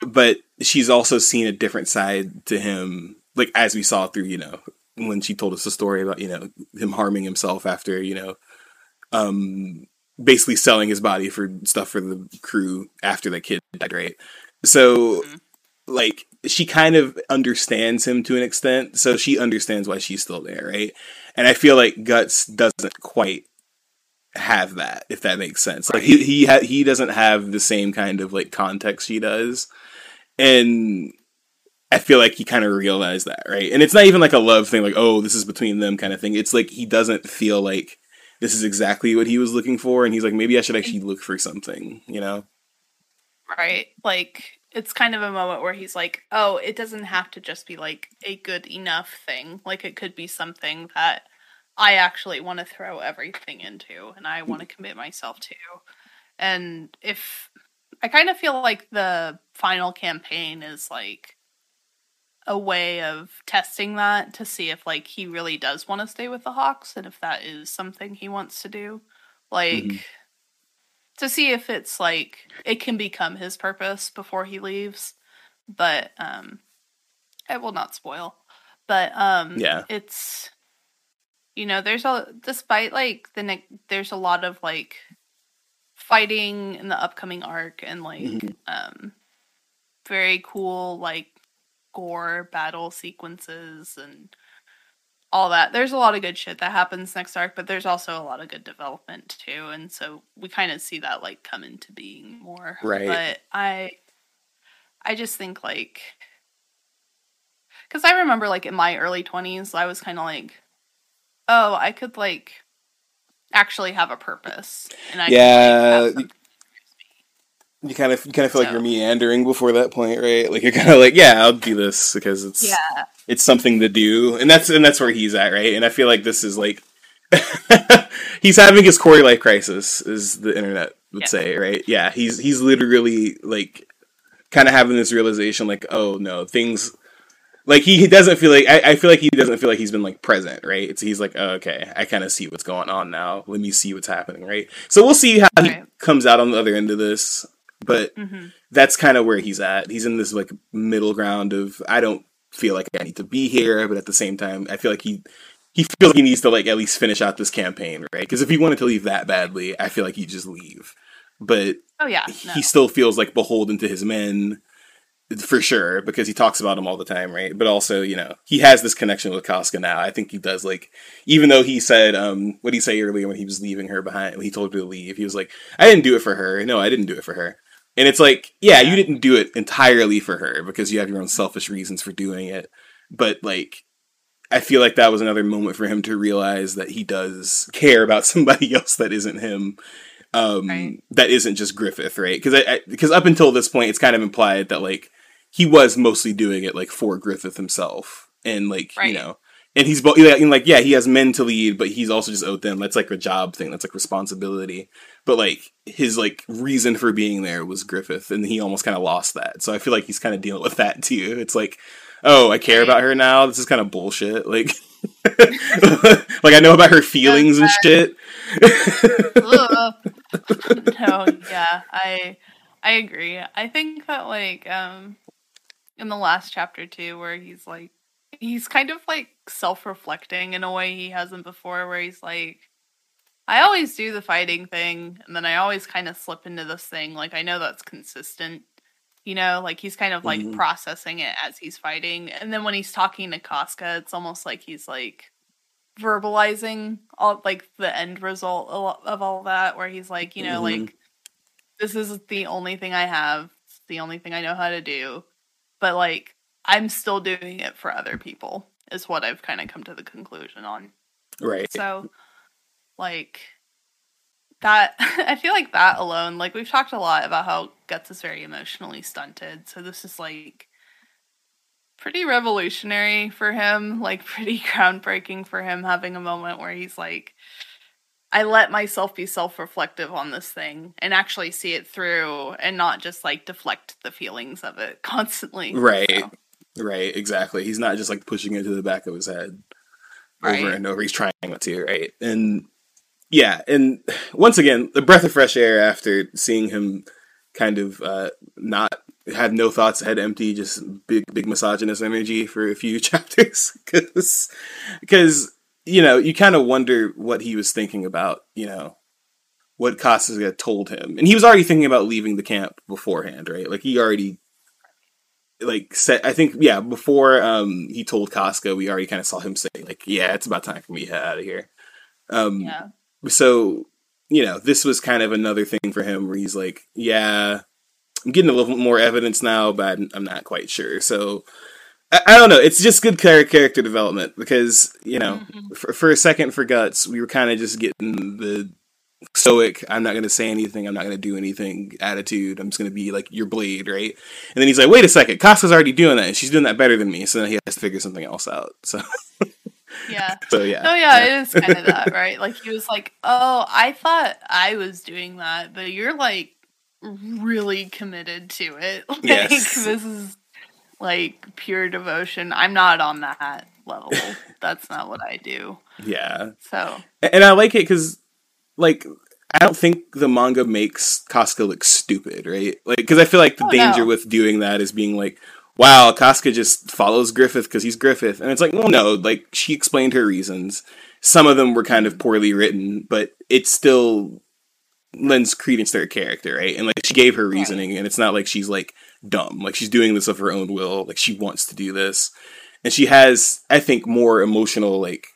but she's also seen a different side to him, like as we saw through, you know, when she told us the story about you know him harming himself after you know, um basically selling his body for stuff for the crew after that kid died, right? So, Mhm. like, she kind of understands him to an extent, so she understands why she's still there, right? And I feel like Guts doesn't quite have that, if that makes sense. Like, he he ha- he doesn't have the same kind of like context she does, and I feel like he kind of realized that, right? And it's not even like a love thing, like oh, this is between them kind of thing. It's like he doesn't feel like this is exactly what he was looking for, and he's like, maybe I should actually look for something, you know? right? Like, it's kind of a moment where he's like, oh, it doesn't have to just be like a good enough thing. Like, it could be something that I actually want to throw everything into and I want to commit myself to. And if I kind of feel like the final campaign is like a way of testing that to see if like he really does want to stay with the Hawks and if that is something he wants to do. Like Mhm. To see if it's like it can become his purpose before he leaves. But um I will not spoil. But um Yeah. it's you know, there's a despite like the ne- there's a lot of like fighting in the upcoming arc and like Mhm. um very cool like gore battle sequences and all that. There's a lot of good shit that happens next arc, but there's also a lot of good development too, and so we kind of see that like come into being more. Right. But I, I just think like, because I remember like in my early twenties, I was kind of like, oh, I could like actually have a purpose, and I Yeah, could, like, have something that drives me. You kind of you kind of feel so. like you're meandering before that point, right? Like you're kind of like, yeah, I'll do this because it's yeah. it's something to do, and that's and that's where he's at, right? And I feel like this is like he's having his quarter life crisis, is the internet would yeah. say, right? Yeah, he's he's literally like kind of having this realization, like, oh no, things like he, he doesn't feel like I, I feel like he doesn't feel like he's been like present, right? It's he's like, oh, okay, I kind of see what's going on now. Let me see what's happening, right? So we'll see how right. he comes out on the other end of this, but mm-hmm. that's kind of where he's at. He's in this like middle ground of I don't feel like I need to be here, but at the same time, I feel like he he feels like he needs to like at least finish out this campaign, right? Because if he wanted to leave that badly, I feel like he'd just leave. But oh yeah, no. he still feels like beholden to his men for sure because he talks about them all the time, right? But also, you know, he has this connection with Casca now. I think he does like, even though he said, um, what did he say earlier when he was leaving her behind? When he told her to leave, he was like, "I didn't do it for her. No, I didn't do it for her." And it's like, yeah, you didn't do it entirely for her because you have your own selfish reasons for doing it. But like, I feel like that was another moment for him to realize that he does care about somebody else that isn't him. Um, right. that isn't just Griffith, right? Because I, because up until this point, it's kind of implied that like he was mostly doing it like for Griffith himself, and like right. you know, and he's both like yeah, he has men to lead, but he's also just owed them. That's like a job thing. That's like responsibility. But like his like reason for being there was Griffith, and he almost kind of lost that. So I feel like he's kind of dealing with that too. It's like oh, I care about her now. This is kind of bullshit. Like, like I know about her feelings and shit. no, yeah, I I agree. I think that like um in the last chapter too, where he's like he's kind of like self-reflecting in a way he hasn't before, where he's like. I always do the fighting thing, and then I always kind of slip into this thing. Like, I know that's consistent, you know like he's kind of like mm-hmm. processing it as he's fighting and then when he's talking to Casca it's almost like he's like verbalizing all like the end result of all that where he's like you know mm-hmm. like this is the only thing I have it's the only thing I know how to do but like I'm still doing it for other people is what I've kind of come to the conclusion on right so like that I feel like that alone, like we've talked a lot about how Guts is very emotionally stunted. So this is like pretty revolutionary for him, like pretty groundbreaking for him having a moment where he's like I let myself be self-reflective on this thing and actually see it through and not just like deflect the feelings of it constantly. Right. So. Right, exactly. He's not just like pushing it to the back of his head right. over and over. He's trying not to, right? And yeah, and once again, the breath of fresh air after seeing him kind of uh, not had no thoughts, head empty, just big big misogynist energy for a few chapters because because you know you kind of wonder what he was thinking about, you know, what Casca told him, and he was already thinking about leaving the camp beforehand, right? Like he already like said, I think yeah, before um he told Casca, we already kind of saw him say like, yeah, it's about time for me to head out of here. Um, yeah so you know this was kind of another thing for him where he's like yeah i'm getting a little more evidence now but i'm not quite sure. So i, I don't know. It's just good character development because you know mm-hmm. for, for a second for guts we were kind of just getting the stoic i'm not going to say anything i'm not going to do anything attitude i'm just going to be like your blade right? And then he's like wait a second casca's already doing that and she's doing that better than me so then he has to figure something else out so Yeah. so yeah. Oh yeah, yeah, it is kind of that, right? Like he was like, "Oh, I thought I was doing that, but you're like really committed to it. Like yes. this is like pure devotion. I'm not on that level. That's not what I do." Yeah. So. And I like it cuz like I don't think the manga makes Casca look stupid, right? Like, because I feel like the oh, danger no. with doing that is being like, wow, Casca just follows Griffith because he's Griffith. And it's like, well, no, like she explained her reasons. Some of them were kind of poorly written, but it still lends credence to her character, right? And like she gave her reasoning, right. and it's not like she's like dumb. Like she's doing this of her own will. Like she wants to do this, and she has, I think, more emotional like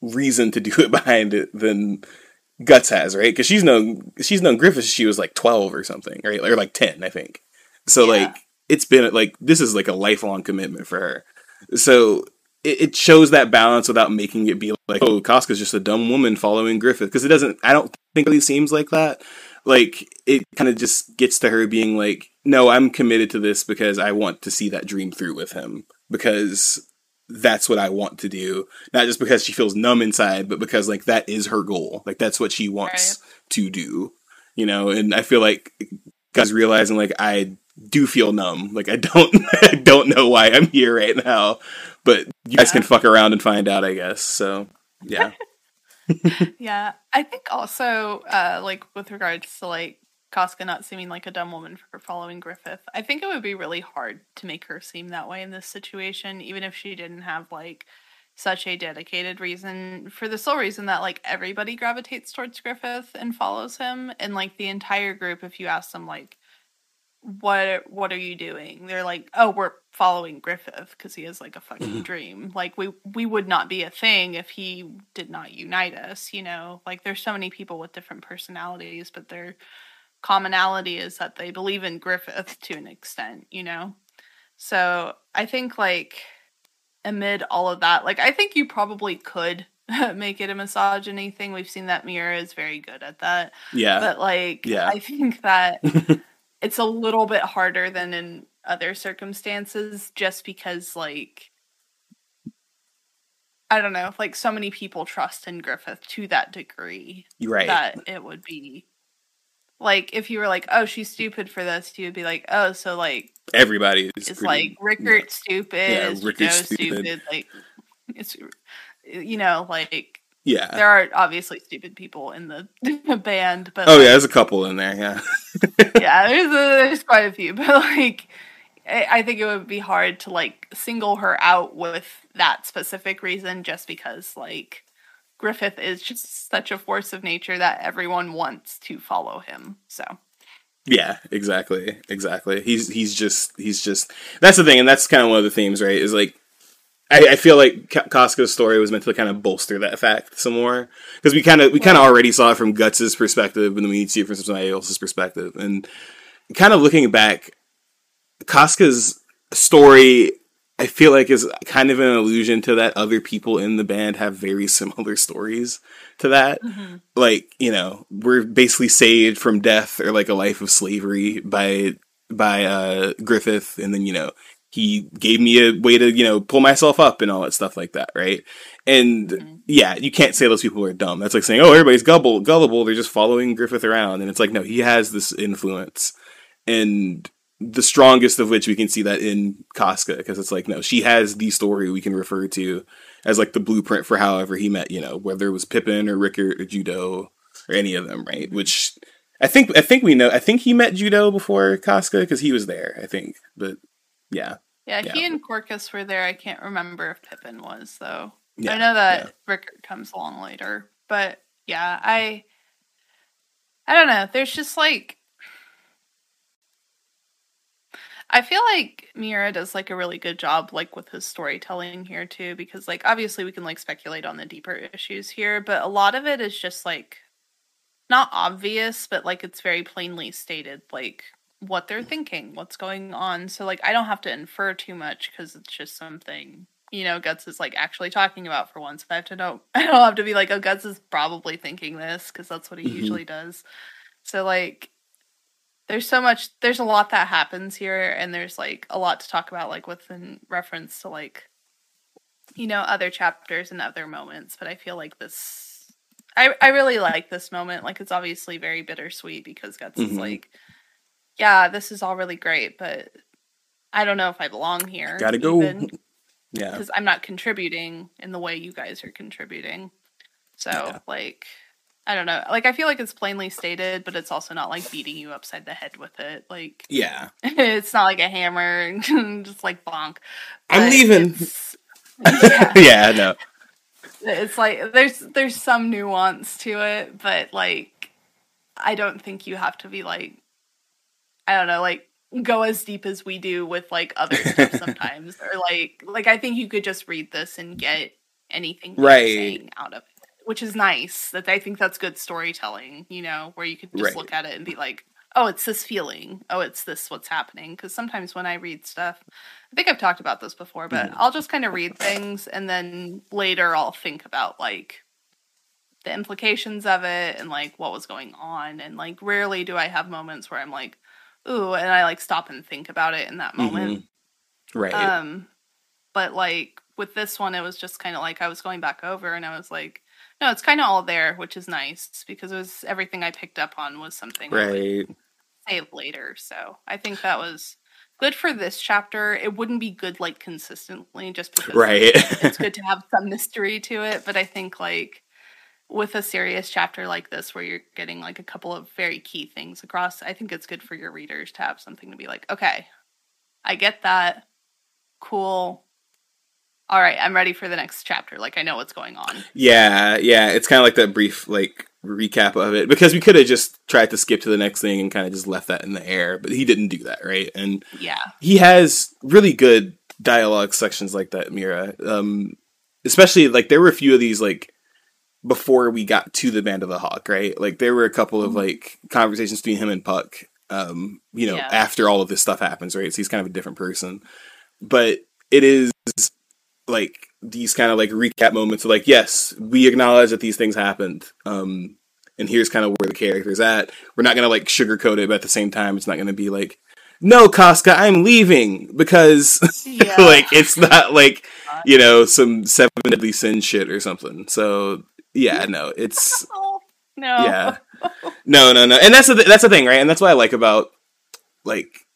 reason to do it behind it than Guts has, right? Because she's known she's known Griffith. She was like twelve or something, right? Or like ten, I think. So yeah. like it's been like this is like a lifelong commitment for her. So it, it shows that balance without making it be like, oh, Casca's just a dumb woman following Griffith because it doesn't. I don't think it really seems like that. like it kind of just gets to her being like, no, I'm committed to this because I want to see that dream through with him because that's what I want to do. Not just because she feels numb inside, but because like that is her goal. Like that's what she wants right. to do. You know, and I feel like guys realizing like I do feel numb. Like I don't I don't know why I'm here right now. But you guys can fuck around and find out, I guess. So yeah. yeah. I think also uh like with regards to like Casca not seeming like a dumb woman for following Griffith. I think it would be really hard to make her seem that way in this situation, even if she didn't have like such a dedicated reason for the sole reason that like everybody gravitates towards Griffith and follows him and like the entire group if you ask them like what what are you doing they're like oh we're following Griffith because he has like a fucking mm-hmm. dream like we we would not be a thing if he did not unite us you know like there's so many people with different personalities but their commonality is that they believe in Griffith to an extent you know so I think like amid all of that, like I think you probably could make it a misogyny thing. We've seen that Miura is very good at that. Yeah. But like yeah. I think that it's a little bit harder than in other circumstances just because like I don't know, like so many people trust in Griffith to that degree. Right. That it would be like if you were like, oh, she's stupid for this, you would be like, oh, so like everybody is it's like Rickert yeah. stupid, yeah, Rickert stupid. stupid. Like it's you know like yeah, there are obviously stupid people in the, band, but oh like, yeah, there's a couple in there. Yeah, yeah, there's a, there's quite a few, but like I think it would be hard to like single her out with that specific reason just because like Griffith is just such a force of nature that everyone wants to follow him. So yeah, exactly, exactly. He's he's just he's just that's the thing, and that's kind of one of the themes, right? Is like I, I feel like Casca's story was meant to kind of bolster that fact some more because we kind of we kind of already saw it from Guts's perspective, and then we need to see it from somebody else's perspective, and kind of looking back, Casca's story I feel like is kind of an allusion to that other people in the band have very similar stories to that. Mm-hmm. Like, you know, we're basically saved from death or like a life of slavery by by uh Griffith and then, you know, he gave me a way to, you know, pull myself up and all that stuff like that, right? And mm-hmm. yeah, you can't say those people are dumb. That's like saying, "Oh, everybody's gullible, gullible, they're just following Griffith around." And it's like, no, he has this influence. And the strongest of which we can see that in Casca because it's like no, she has the story we can refer to as like the blueprint for however he met, you know, whether it was Pippin or Rickert or Judeau or any of them, right? Which I think I think we know. I think he met Judeau before Casca because he was there. I think, but yeah. Yeah. yeah, he and Corkus were there. I can't remember if Pippin was though. Yeah, I know that yeah. Rickert comes along later, but yeah, I I don't know. There's just like I feel like Miura does like a really good job like with his storytelling here too because like obviously we can like speculate on the deeper issues here but a lot of it is just like not obvious but like it's very plainly stated like what they're thinking, what's going on. So like I don't have to infer too much cuz it's just something you know Guts is like actually talking about for once. But I have to know I don't have to be like oh Guts is probably thinking this cuz that's what he mm-hmm. usually does. So like there's so much there's a lot that happens here and there's like a lot to talk about like within reference to like you know other chapters and other moments but i feel like this i i really like this moment like it's obviously very bittersweet because guts mm-hmm. is like yeah this is all really great but i don't know if i belong here gotta go yeah because i'm not contributing in the way you guys are contributing so yeah. like I don't know. Like I feel like it's plainly stated, but it's also not like beating you upside the head with it. Like yeah, it's not like a hammer, and just like bonk. But I'm leaving. Yeah. yeah, no. It's like there's there's some nuance to it, but like I don't think you have to be like I don't know, like go as deep as we do with like other stuff sometimes, or like like I think you could just read this and get anything right out of it which is nice. That I think that's good storytelling. You know, where you could just right. look at it and be like, "Oh, it's this feeling. Oh, it's this what's happening." Because sometimes when I read stuff, I think I've talked about this before, but mm. I'll just kind of read things and then later I'll think about like the implications of it and like what was going on and like rarely do I have moments where I'm like ooh and I like stop and think about it in that moment. Mm-hmm. Right. Um but like with this one it was just kind of like I was going back over and I was like no, it's kind of all there, which is nice because it was everything I picked up on was something right. save later. So I think that was good for this chapter. It wouldn't be good like consistently just because right. it's good to have some mystery to it. But I think like with a serious chapter like this where you're getting like a couple of very key things across, I think it's good for your readers to have something to be like, okay, I get that. Cool. All right, I'm ready for the next chapter. Like I know what's going on. Yeah, yeah. It's kind of like that brief like recap of it because we could have just tried to skip to the next thing and kind of just left that in the air, but he didn't do that, right? And yeah, he has really good dialogue sections like that, miura Um, especially like there were a few of these like before we got to the Band of the Hawk, right? Like there were a couple of mm-hmm. like conversations between him and Puck. Um, you know, yeah. after all of this stuff happens, right? So he's kind of a different person, but it is like these kind of like recap moments of like, yes, we acknowledge that these things happened. Um, and here's kind of where the character's at. We're not gonna like sugarcoat it, but at the same time, it's not gonna be like, no, Casca, I'm leaving because yeah. like it's not like you know some seven deadly sin shit or something. So yeah, no, it's oh, no, yeah, no, no, no, and that's the that's the thing, right? And that's what I like about like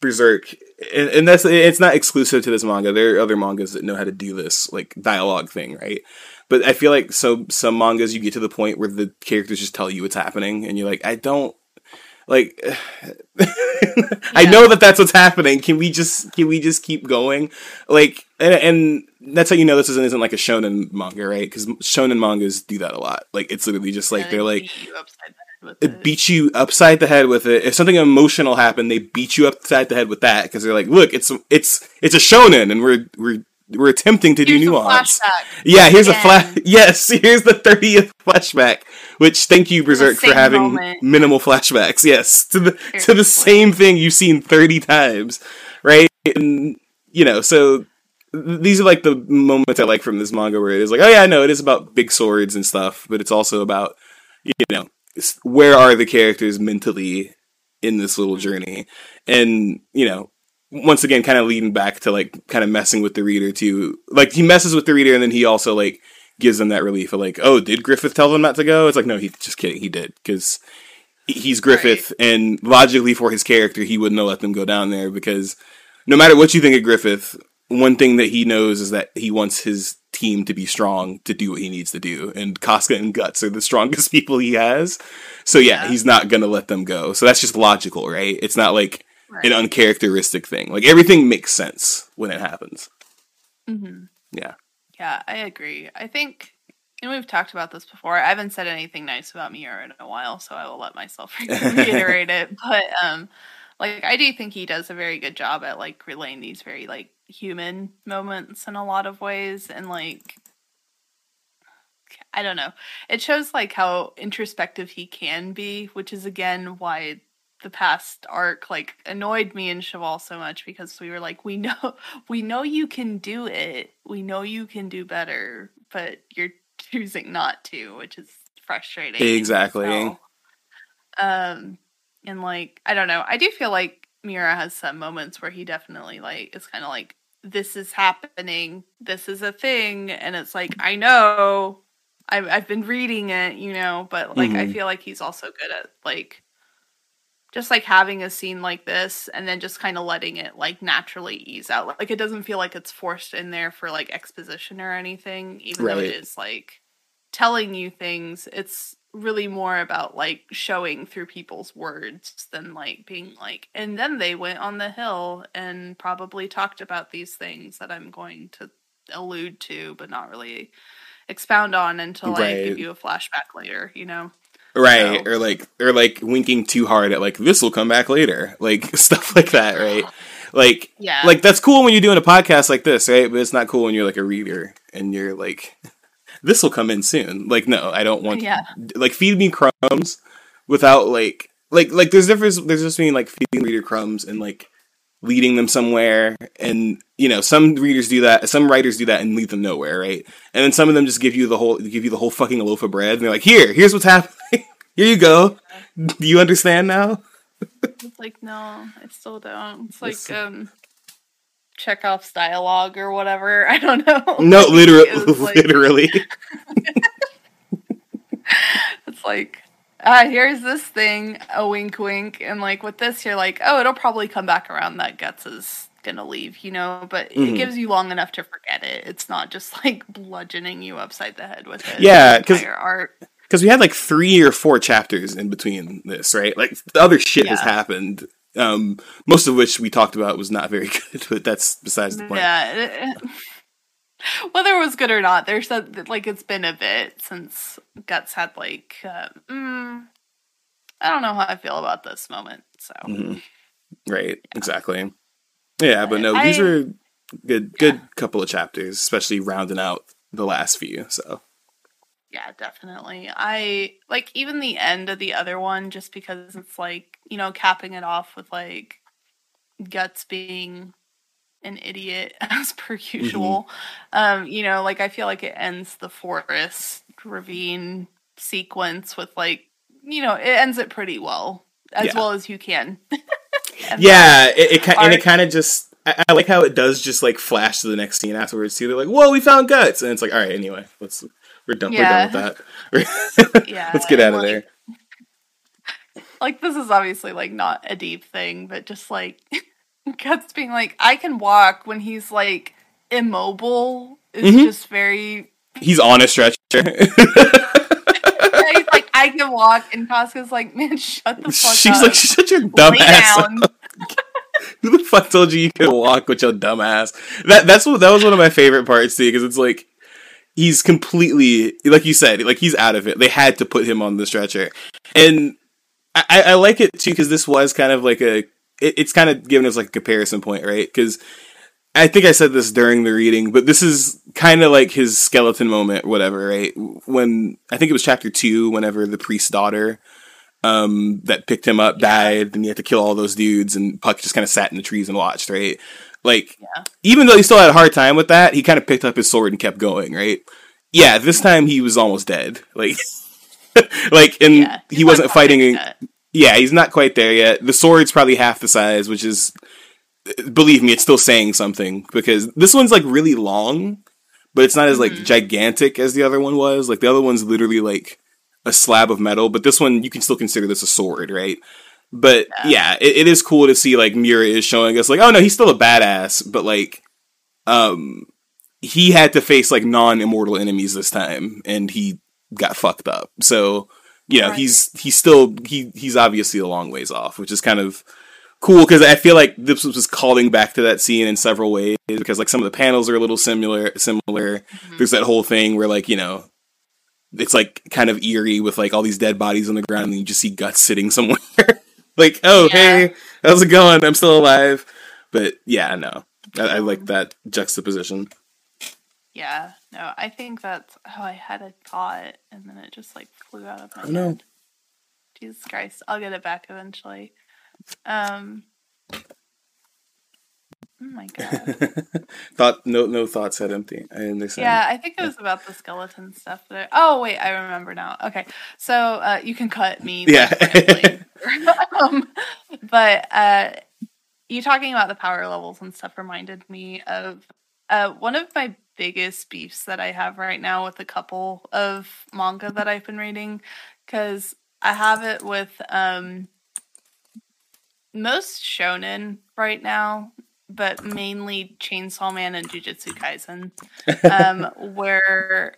Berserk, and, and, that's it's not exclusive to this manga. There are other mangas that know how to do this like dialogue thing, right? But I feel like so some mangas you get to the point where the characters just tell you what's happening, and you're like, I don't like. I know that that's what's happening. Can we just can we just keep going? Like, and, and that's how you know this isn't, isn't like a shonen manga, right? Because shonen mangas do that a lot. Like, it's literally just like they're like it. it. beats you upside the head with it. If something emotional happened, they beat you upside the head with that because they're like, look, it's it's it's a shonen, and we're we're we're attempting to here's do nuance. Yeah, here's Again. a flash. Yes, here's the thirtieth flashback. Which thank you Berserk for having moment. minimal flashbacks. Yes, to the to the same thing you've seen thirty times, right? And you know, so these are like the moments I like from this manga where it is like, oh yeah, I know it is about big swords and stuff, but it's also about you know where are the characters mentally in this little journey and you know once again kind of leading back to like kind of messing with the reader too like he messes with the reader and then he also like gives them that relief of like oh did griffith tell them not to go it's like no he's just kidding he did because he's griffith right. and logically for his character he wouldn't have let them go down there because no matter what you think of griffith one thing that he knows is that he wants his team to be strong to do what he needs to do. And Casca and Guts are the strongest people he has. So yeah, yeah. he's not gonna let them go. So that's just logical, right? It's not like right. an uncharacteristic thing. Like everything makes sense when it happens. Mm-hmm. Yeah. Yeah, I agree. I think and we've talked about this before. I haven't said anything nice about Miura in a while, so I will let myself reiterate it. But um like I do think he does a very good job at like relaying these very like human moments in a lot of ways and like I don't know. It shows like how introspective he can be, which is again why the past arc like annoyed me and Chevall so much because we were like, we know we know you can do it. We know you can do better, but you're choosing not to, which is frustrating. Exactly. So, um and like I don't know. I do feel like Miura has some moments where he definitely like is kind of like this is happening, this is a thing, and it's like I know I've I've been reading it, you know, but like mm-hmm. I feel like he's also good at like just like having a scene like this and then just kind of letting it like naturally ease out. Like it doesn't feel like it's forced in there for like exposition or anything, even right. though it is like telling you things. It's really more about like showing through people's words than like being like and then they went on the hill and probably talked about these things that I'm going to allude to but not really expound on until right. I give you a flashback later, you know. Right, so. or like or like winking too hard at like this will come back later. Like stuff like that, right? Like yeah. like that's cool when you're doing a podcast like this, right? But it's not cool when you're like a reader and you're like this will come in soon. Like, no, I don't want. Yeah. Like, feed me crumbs without like, like, like. There's difference. There's just being like feeding reader crumbs and like leading them somewhere. And you know, some readers do that, some writers do that and lead them nowhere, right? And then some of them just give you the whole give you the whole fucking loaf of bread, and they're like, "Here, here's what's happening. Here you go. Do you understand now?" it's like no, I still don't. It's like um Chekhov's dialogue or whatever. I don't know. No, literally, literally. it's like ah, here's this thing, a wink, wink, and like with this, you're like, oh, it'll probably come back around that Guts is gonna leave, you know. But mm-hmm. it gives you long enough to forget it. It's not just like bludgeoning you upside the head with it. Yeah, because art. Because we had like three or four chapters in between this, right? Like the other shit yeah. has happened um, most of which we talked about was not very good, but that's besides the point. Yeah. Whether it was good or not, there's a, like it's been a bit since Guts had like uh, mm, I don't know how I feel about this moment. So mm-hmm. right, yeah. exactly. Yeah, but no, I, these are good, good yeah. couple of chapters, especially rounding out the last few. So yeah, definitely. I like even the end of the other one just because it's like, you know, capping it off with like Guts being an idiot as per mm-hmm. usual. Mm-hmm. Um, you know, like I feel like it ends the forest ravine sequence with like, you know, it ends it pretty well. As yeah. well as you can. yeah, it, it, and it kind of just I, I, like how it does just like flash to the next scene afterwards too. They're like, "Whoa, we found guts," and it's like, "All right, anyway, let's we're done. Yeah. We're done with that. yeah. Let's get out of there. Like this is obviously like not a deep thing, but just like Guts being like, I can walk when he's like immobile is mm-hmm. just very. He's on a stretcher. he's like, I can walk, and Casca's like, man, shut the fuck She's up. like, shut your dumb Lay ass Who the fuck told you you could walk with your dumb ass? That that's what that was one of my favorite parts too, because it's like he's completely like you said, like he's out of it. They had to put him on the stretcher, and I, I like it too because this was kind of like a. It, it's kind of given us like a comparison point, right? Because I think I said this during the reading, but this is kind of like his skeleton moment, whatever, right? When I think it was chapter two, whenever the priest's daughter um, that picked him up died, and he had to kill all those dudes, and Puck just kind of sat in the trees and watched, right? Like, yeah. even though he still had a hard time with that, he kind of picked up his sword and kept going, right? Yeah, this time he was almost dead. Like, like, and yeah, he wasn't fighting. Yeah, he's not quite there yet. The sword's probably half the size, which is, believe me, it's still saying something because this one's like really long, but it's not as like mm-hmm. gigantic as the other one was. Like the other one's literally like a slab of metal, but this one you can still consider this a sword, right? But yeah, yeah it, it is cool to see like Miura is showing us like, oh no, he's still a badass, but like, um, he had to face like non-immortal enemies this time, and he got fucked up. So you know, right. he's he's still he he's obviously a long ways off, which is kind of cool because I feel like this was calling back to that scene in several ways because like some of the panels are a little similar. Similar. Mm-hmm. There's that whole thing where like you know it's like kind of eerie with like all these dead bodies on the ground and you just see guts sitting somewhere. like, oh, yeah. hey, how's it going? I'm still alive. But yeah, no, I, I like that juxtaposition. Yeah, no, I think that's. how I had a thought and then it just like flew out of my oh, head. No. Jesus Christ, I'll get it back eventually. Um, Oh my god. Thought no no thoughts had empty. I understand. Yeah, I think it was about the skeleton stuff. That oh wait, I remember now. Okay, so uh, you can cut me. Yeah. um, but uh, you talking about the power levels and stuff reminded me of uh, one of my biggest beefs that I have right now with a couple of manga that I've been reading because I have it with um most shonen right now but mainly Chainsaw Man and Jujutsu Kaisen, um, where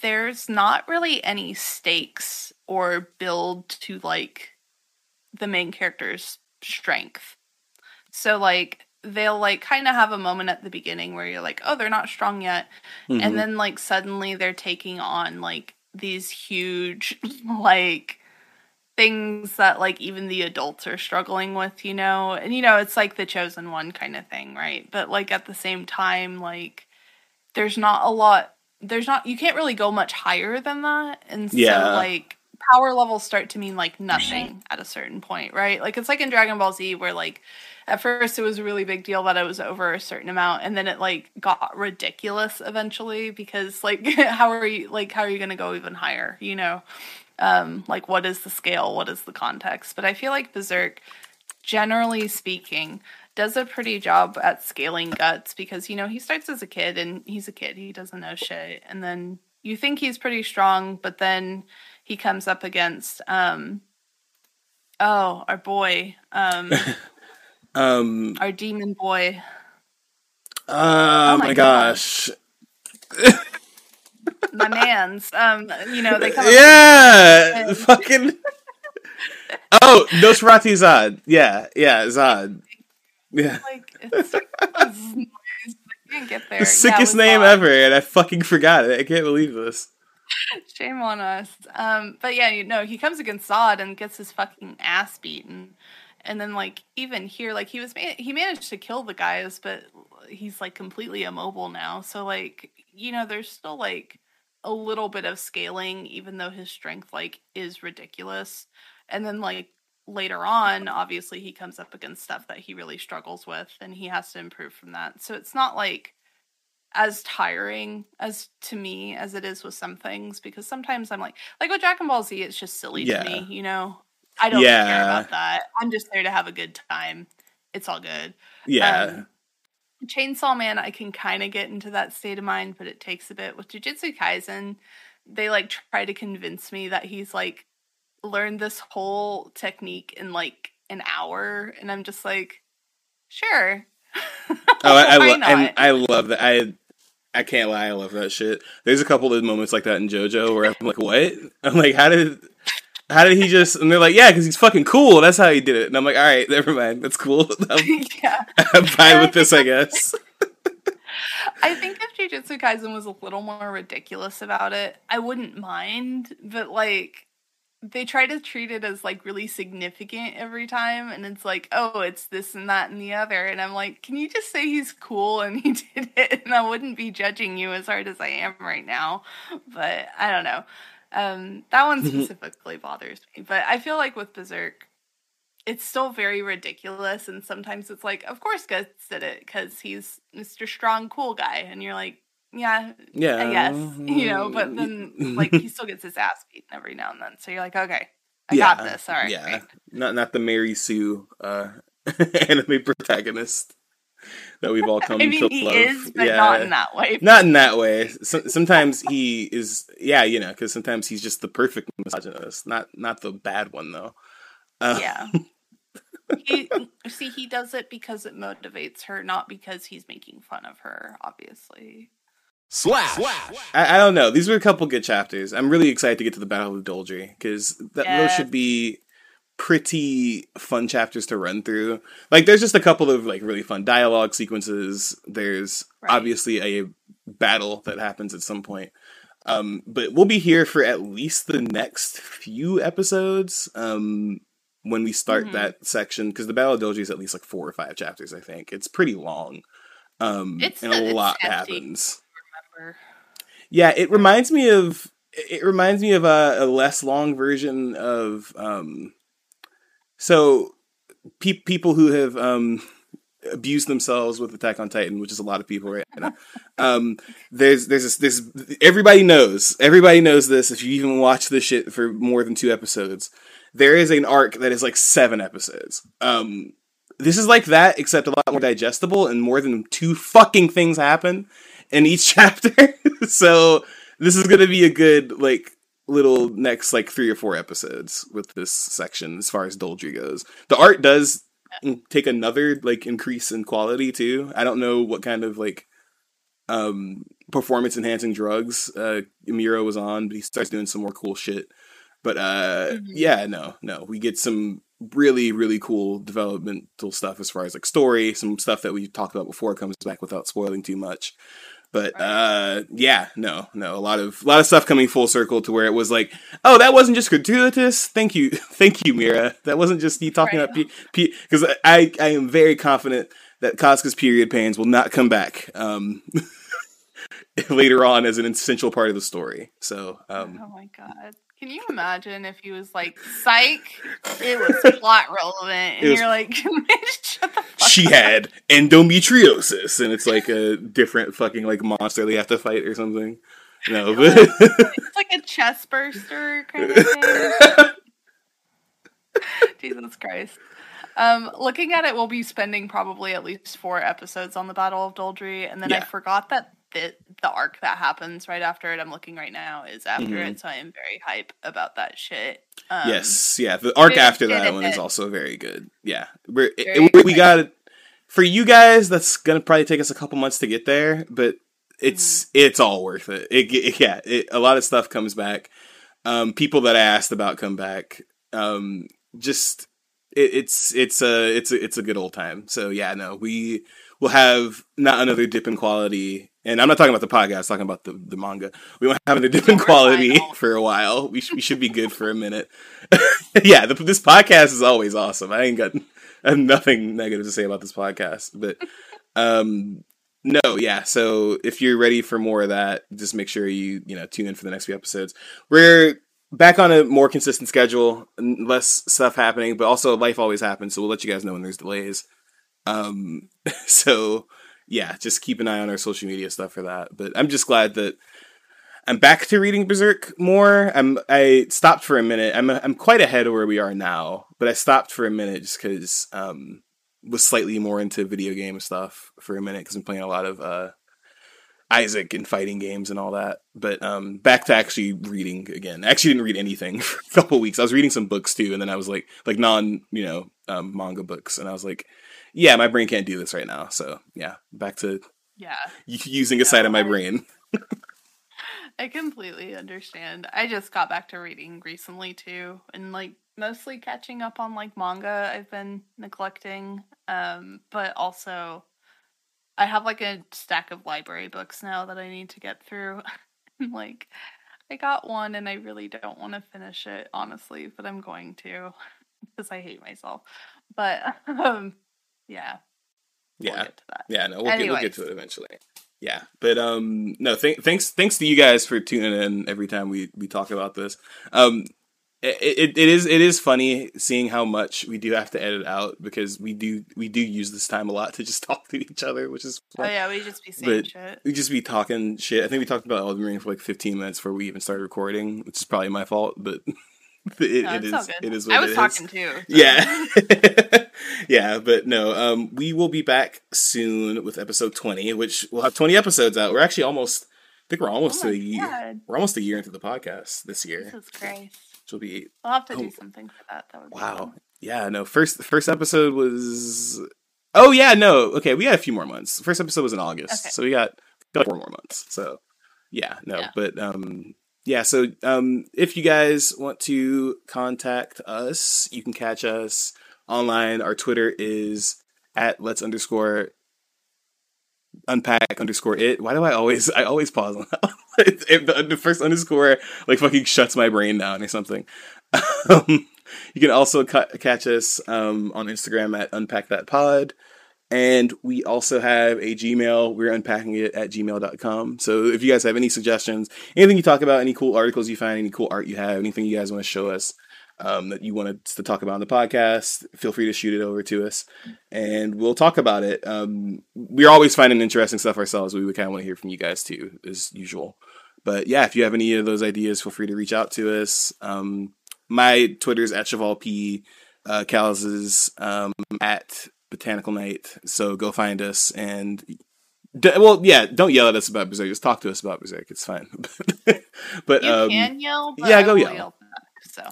there's not really any stakes or build to like the main character's strength. So like they'll like kind of have a moment at the beginning where you're like, oh, they're not strong yet, mm-hmm. and then like suddenly they're taking on like these huge like things that like even the adults are struggling with, you know. And you know, it's like the chosen one kind of thing, right? But like at the same time like there's not a lot there's not you can't really go much higher than that. And so yeah. like power levels start to mean like nothing at a certain point, right? Like it's like in Dragon Ball Z where like at first it was a really big deal that it was over a certain amount and then it like got ridiculous eventually because like how are you like how are you going to go even higher, you know? Um like what is the scale? What is the context? But I feel like Berserk generally speaking does a pretty job at scaling guts because you know he starts as a kid and he's a kid he doesn't know shit and then you think he's pretty strong but then he comes up against um oh our boy um um our demon boy. oh, Oh my, my gosh. My man's um you know they come yeah fucking oh nosferatu zod. Yeah yeah zod. Yeah. Like it's, it's nice, I can't get there. The sickest with name ever and i fucking forgot it. I can't believe this Shame on us. Um, but yeah, you know, he comes against Zod and gets his fucking ass beaten. And then like even here, like he was he managed to kill the guys, but he's like completely immobile now. So like you know, there's still like a little bit of scaling, even though his strength like is ridiculous. And then like later on, obviously he comes up against stuff that he really struggles with, and he has to improve from that. So it's not like as tiring as to me as it is with some things because sometimes I'm like like with Dragon Ball Z it's just silly Yeah. to me, you know. I don't care about that. I'm just there to have a good time. It's all good. yeah Um, Chainsaw Man I can kind of get into that state of mind, but it takes a bit. With Jujutsu Kaisen, they like try to convince me that he's like learned this whole technique in like an hour and I'm just like sure. Oh, I, I love? I love that. I I can't lie, I love that shit. There's a couple of moments like that in JoJo where I'm like, what? I'm like, how did how did he just? And they're like, yeah, because he's fucking cool. That's how he did it. And I'm like, all right, never mind. That's cool. I'm, yeah. I'm fine with this, I guess. I think if Jujutsu Kaisen was a little more ridiculous about it, I wouldn't mind. But like, they try to treat it as like really significant every time, and it's like, oh, it's this and that and the other, and I'm like, can you just say he's cool and he did it, and I wouldn't be judging you as hard as I am right now. But I don't know. Um, that one specifically bothers me. But I feel like with Berserk, it's still very ridiculous and sometimes it's like of course guts did it because he's mr strong cool guy and you're like yeah Yeah. i guess you know but then like he still gets his ass beaten every now and then so you're like okay i got this all right Yeah. great. Not not the Mary Sue uh, anime protagonist that we've all come i mean to he love. is but yeah. not in that way Not in that way. So, sometimes he is, yeah, you know, because sometimes he's just the perfect misogynist, not not the bad one though. Uh, yeah he see he does it because it motivates her not because he's making fun of her obviously Slash. I, I don't know. These were a couple good chapters. I'm really excited to get to the Battle of Doldrey because that those should be pretty fun chapters to run through. Like, there's just a couple of like really fun dialogue sequences. There's Right. obviously a battle that happens at some point. Um, but we'll be here for at least the next few episodes. Um, when we start Mhm. that section, because the Battle of Doldrey is at least like four or five chapters. I think it's pretty long. Um, It's- and a it's lot hefty. happens. Yeah, it reminds me of it reminds me of a, a less long version of um so pe- people who have um abused themselves with Attack on Titan, which is a lot of people right now. um there's there's this, this everybody knows. Everybody knows this if you even watch this shit for more than 2 episodes. There is an arc that is like 7 episodes. Um this is like that except a lot more digestible and more than two fucking things happen in each chapter. so this is gonna be a good like little next like three or four episodes with this section as far as Doldrey goes. The art does take another like increase in quality too. I don't know what kind of like um performance enhancing drugs uh Miura was on, but he starts doing some more cool shit. But uh Mhm. yeah, no, no. We get some really, really cool developmental stuff as far as like story, some stuff that we talked about before comes back without spoiling too much. But uh yeah, no, no, a lot of a lot of stuff coming full circle to where it was like, oh, that wasn't just gratuitous. Thank you, thank you, Miura. That wasn't just you talking Right. about because I I am very confident that Casca's period pains will not come back um later on as an essential part of the story. So um oh my god Can you imagine if he was like, "Psych"? It was plot relevant, and was- you're like, "Shut the fuck she up." had endometriosis, and it's like a different fucking like monster they have to fight or something. No, but It's like a chest burster kind of thing. Jesus Christ. Um, looking at it, we'll be spending probably at least four episodes on the Battle of Doldrey, and then I forgot that the, the arc that happens right after it. I'm looking right now is after Mhm. it, so I am very hype about that shit. Um, yes, yeah, the arc after that one is also very good. Yeah, it- we exciting. got for you guys. That's gonna probably take us a couple months to get there, but it's Mm-hmm. it's all worth it. It, it yeah, it, a lot of stuff comes back. Um, people that I asked about come back. Um, just it, it's it's a it's a it's a good old time. So yeah, no, we will have not another dip in quality. And I'm not talking about the podcast, talking about the, the manga. We won't have dip in quality for a while. We, sh- we should be good for a minute. yeah, the, this podcast is always awesome. I ain't got I have nothing negative to say about this podcast. But um no, yeah. So if you're ready for more of that, just make sure you you know tune in for the next few episodes. We're back on a more consistent schedule, less stuff happening, but also life always happens. So we'll let you guys know when there's delays. Um, so yeah, just keep an eye on our social media stuff for that. But I'm just glad that I'm back to reading Berserk more. I'm I stopped for a minute. I'm I'm quite ahead of where we are now, but I stopped for a minute just because um was slightly more into video game stuff for a minute because I'm playing a lot of uh Isaac and fighting games and all that. But um back to actually reading again. I actually didn't read anything for a couple weeks. I was reading some books too, and then I was like like non you know um, manga books, and I was like, yeah, my brain can't do this right now. So yeah, back to Yeah, using a side of my I- brain. I completely understand. I just got back to reading recently too, and like mostly catching up on like manga I've been neglecting. Um, but also I have like a stack of library books now that I need to get through. like I got one and I really don't want to finish it, honestly, but I'm going to because I hate myself. But um yeah. We'll Yeah. get to that. Yeah, no, we'll get, we'll get to it eventually. Yeah, but um, no, th- thanks, thanks to you guys for tuning in every time we we talk about this. Um, it, it, it is it is funny seeing how much we do have to edit out because we do we do use this time a lot to just talk to each other, which is Oh yeah, we just be saying But- shit. we just be talking shit. I think we talked about Elden Ring for like 15 minutes before we even started recording, which is probably my fault, but it, No, all is it is what I was it is. talking too. so- Yeah. yeah, but no, um we will be back soon with episode 20, which we'll have 20 episodes out. We're actually almost I think we're almost Oh a year. God. We're almost a year into the podcast this year. Jesus Christ. Which will be We'll have to Oh. do something for that. That would be wow. Yeah, no, first the first episode was Oh yeah, no. Okay, we got a few more months. The first episode was in August. Okay. So we got, got four more months. So yeah, no, Yeah. but um yeah, so um if you guys want to contact us, you can catch us online. Our Twitter is at let's underscore unpack underscore it. Why do I always I always pause on that? If the, the first underscore like fucking shuts my brain down or something. Um, you can also ca- catch us um, on Instagram at unpack that pod. And we also have a Gmail. We're unpacking it at gmail.com. So if you guys have any suggestions, anything you talk about, any cool articles you find, any cool art you have, anything you guys want to show us um, that you want us to talk about on the podcast, feel free to shoot it over to us and we'll talk about it. Um, we're always finding interesting stuff ourselves. We would kind of want to hear from you guys too, as usual. But yeah, if you have any of those ideas, feel free to reach out to us. Um, my Twitter's at Cheval P. Uh, Cal's is um, at Botanical Night. So go find us and. D- well, yeah, don't yell at us about Berserk. Just talk to us about Berserk. It's fine. but You um, can yell, but yeah, go yell. back, so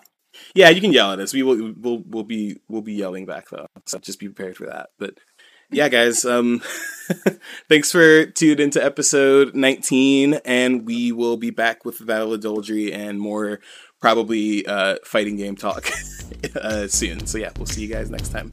yeah, you can yell at us. We will we'll we'll be we'll be yelling back though. So just be prepared for that. But yeah, guys, um thanks for tuned into episode 19 and we will be back with the Battle of Doldrey and more probably uh fighting game talk uh soon. So yeah, we'll see you guys next time.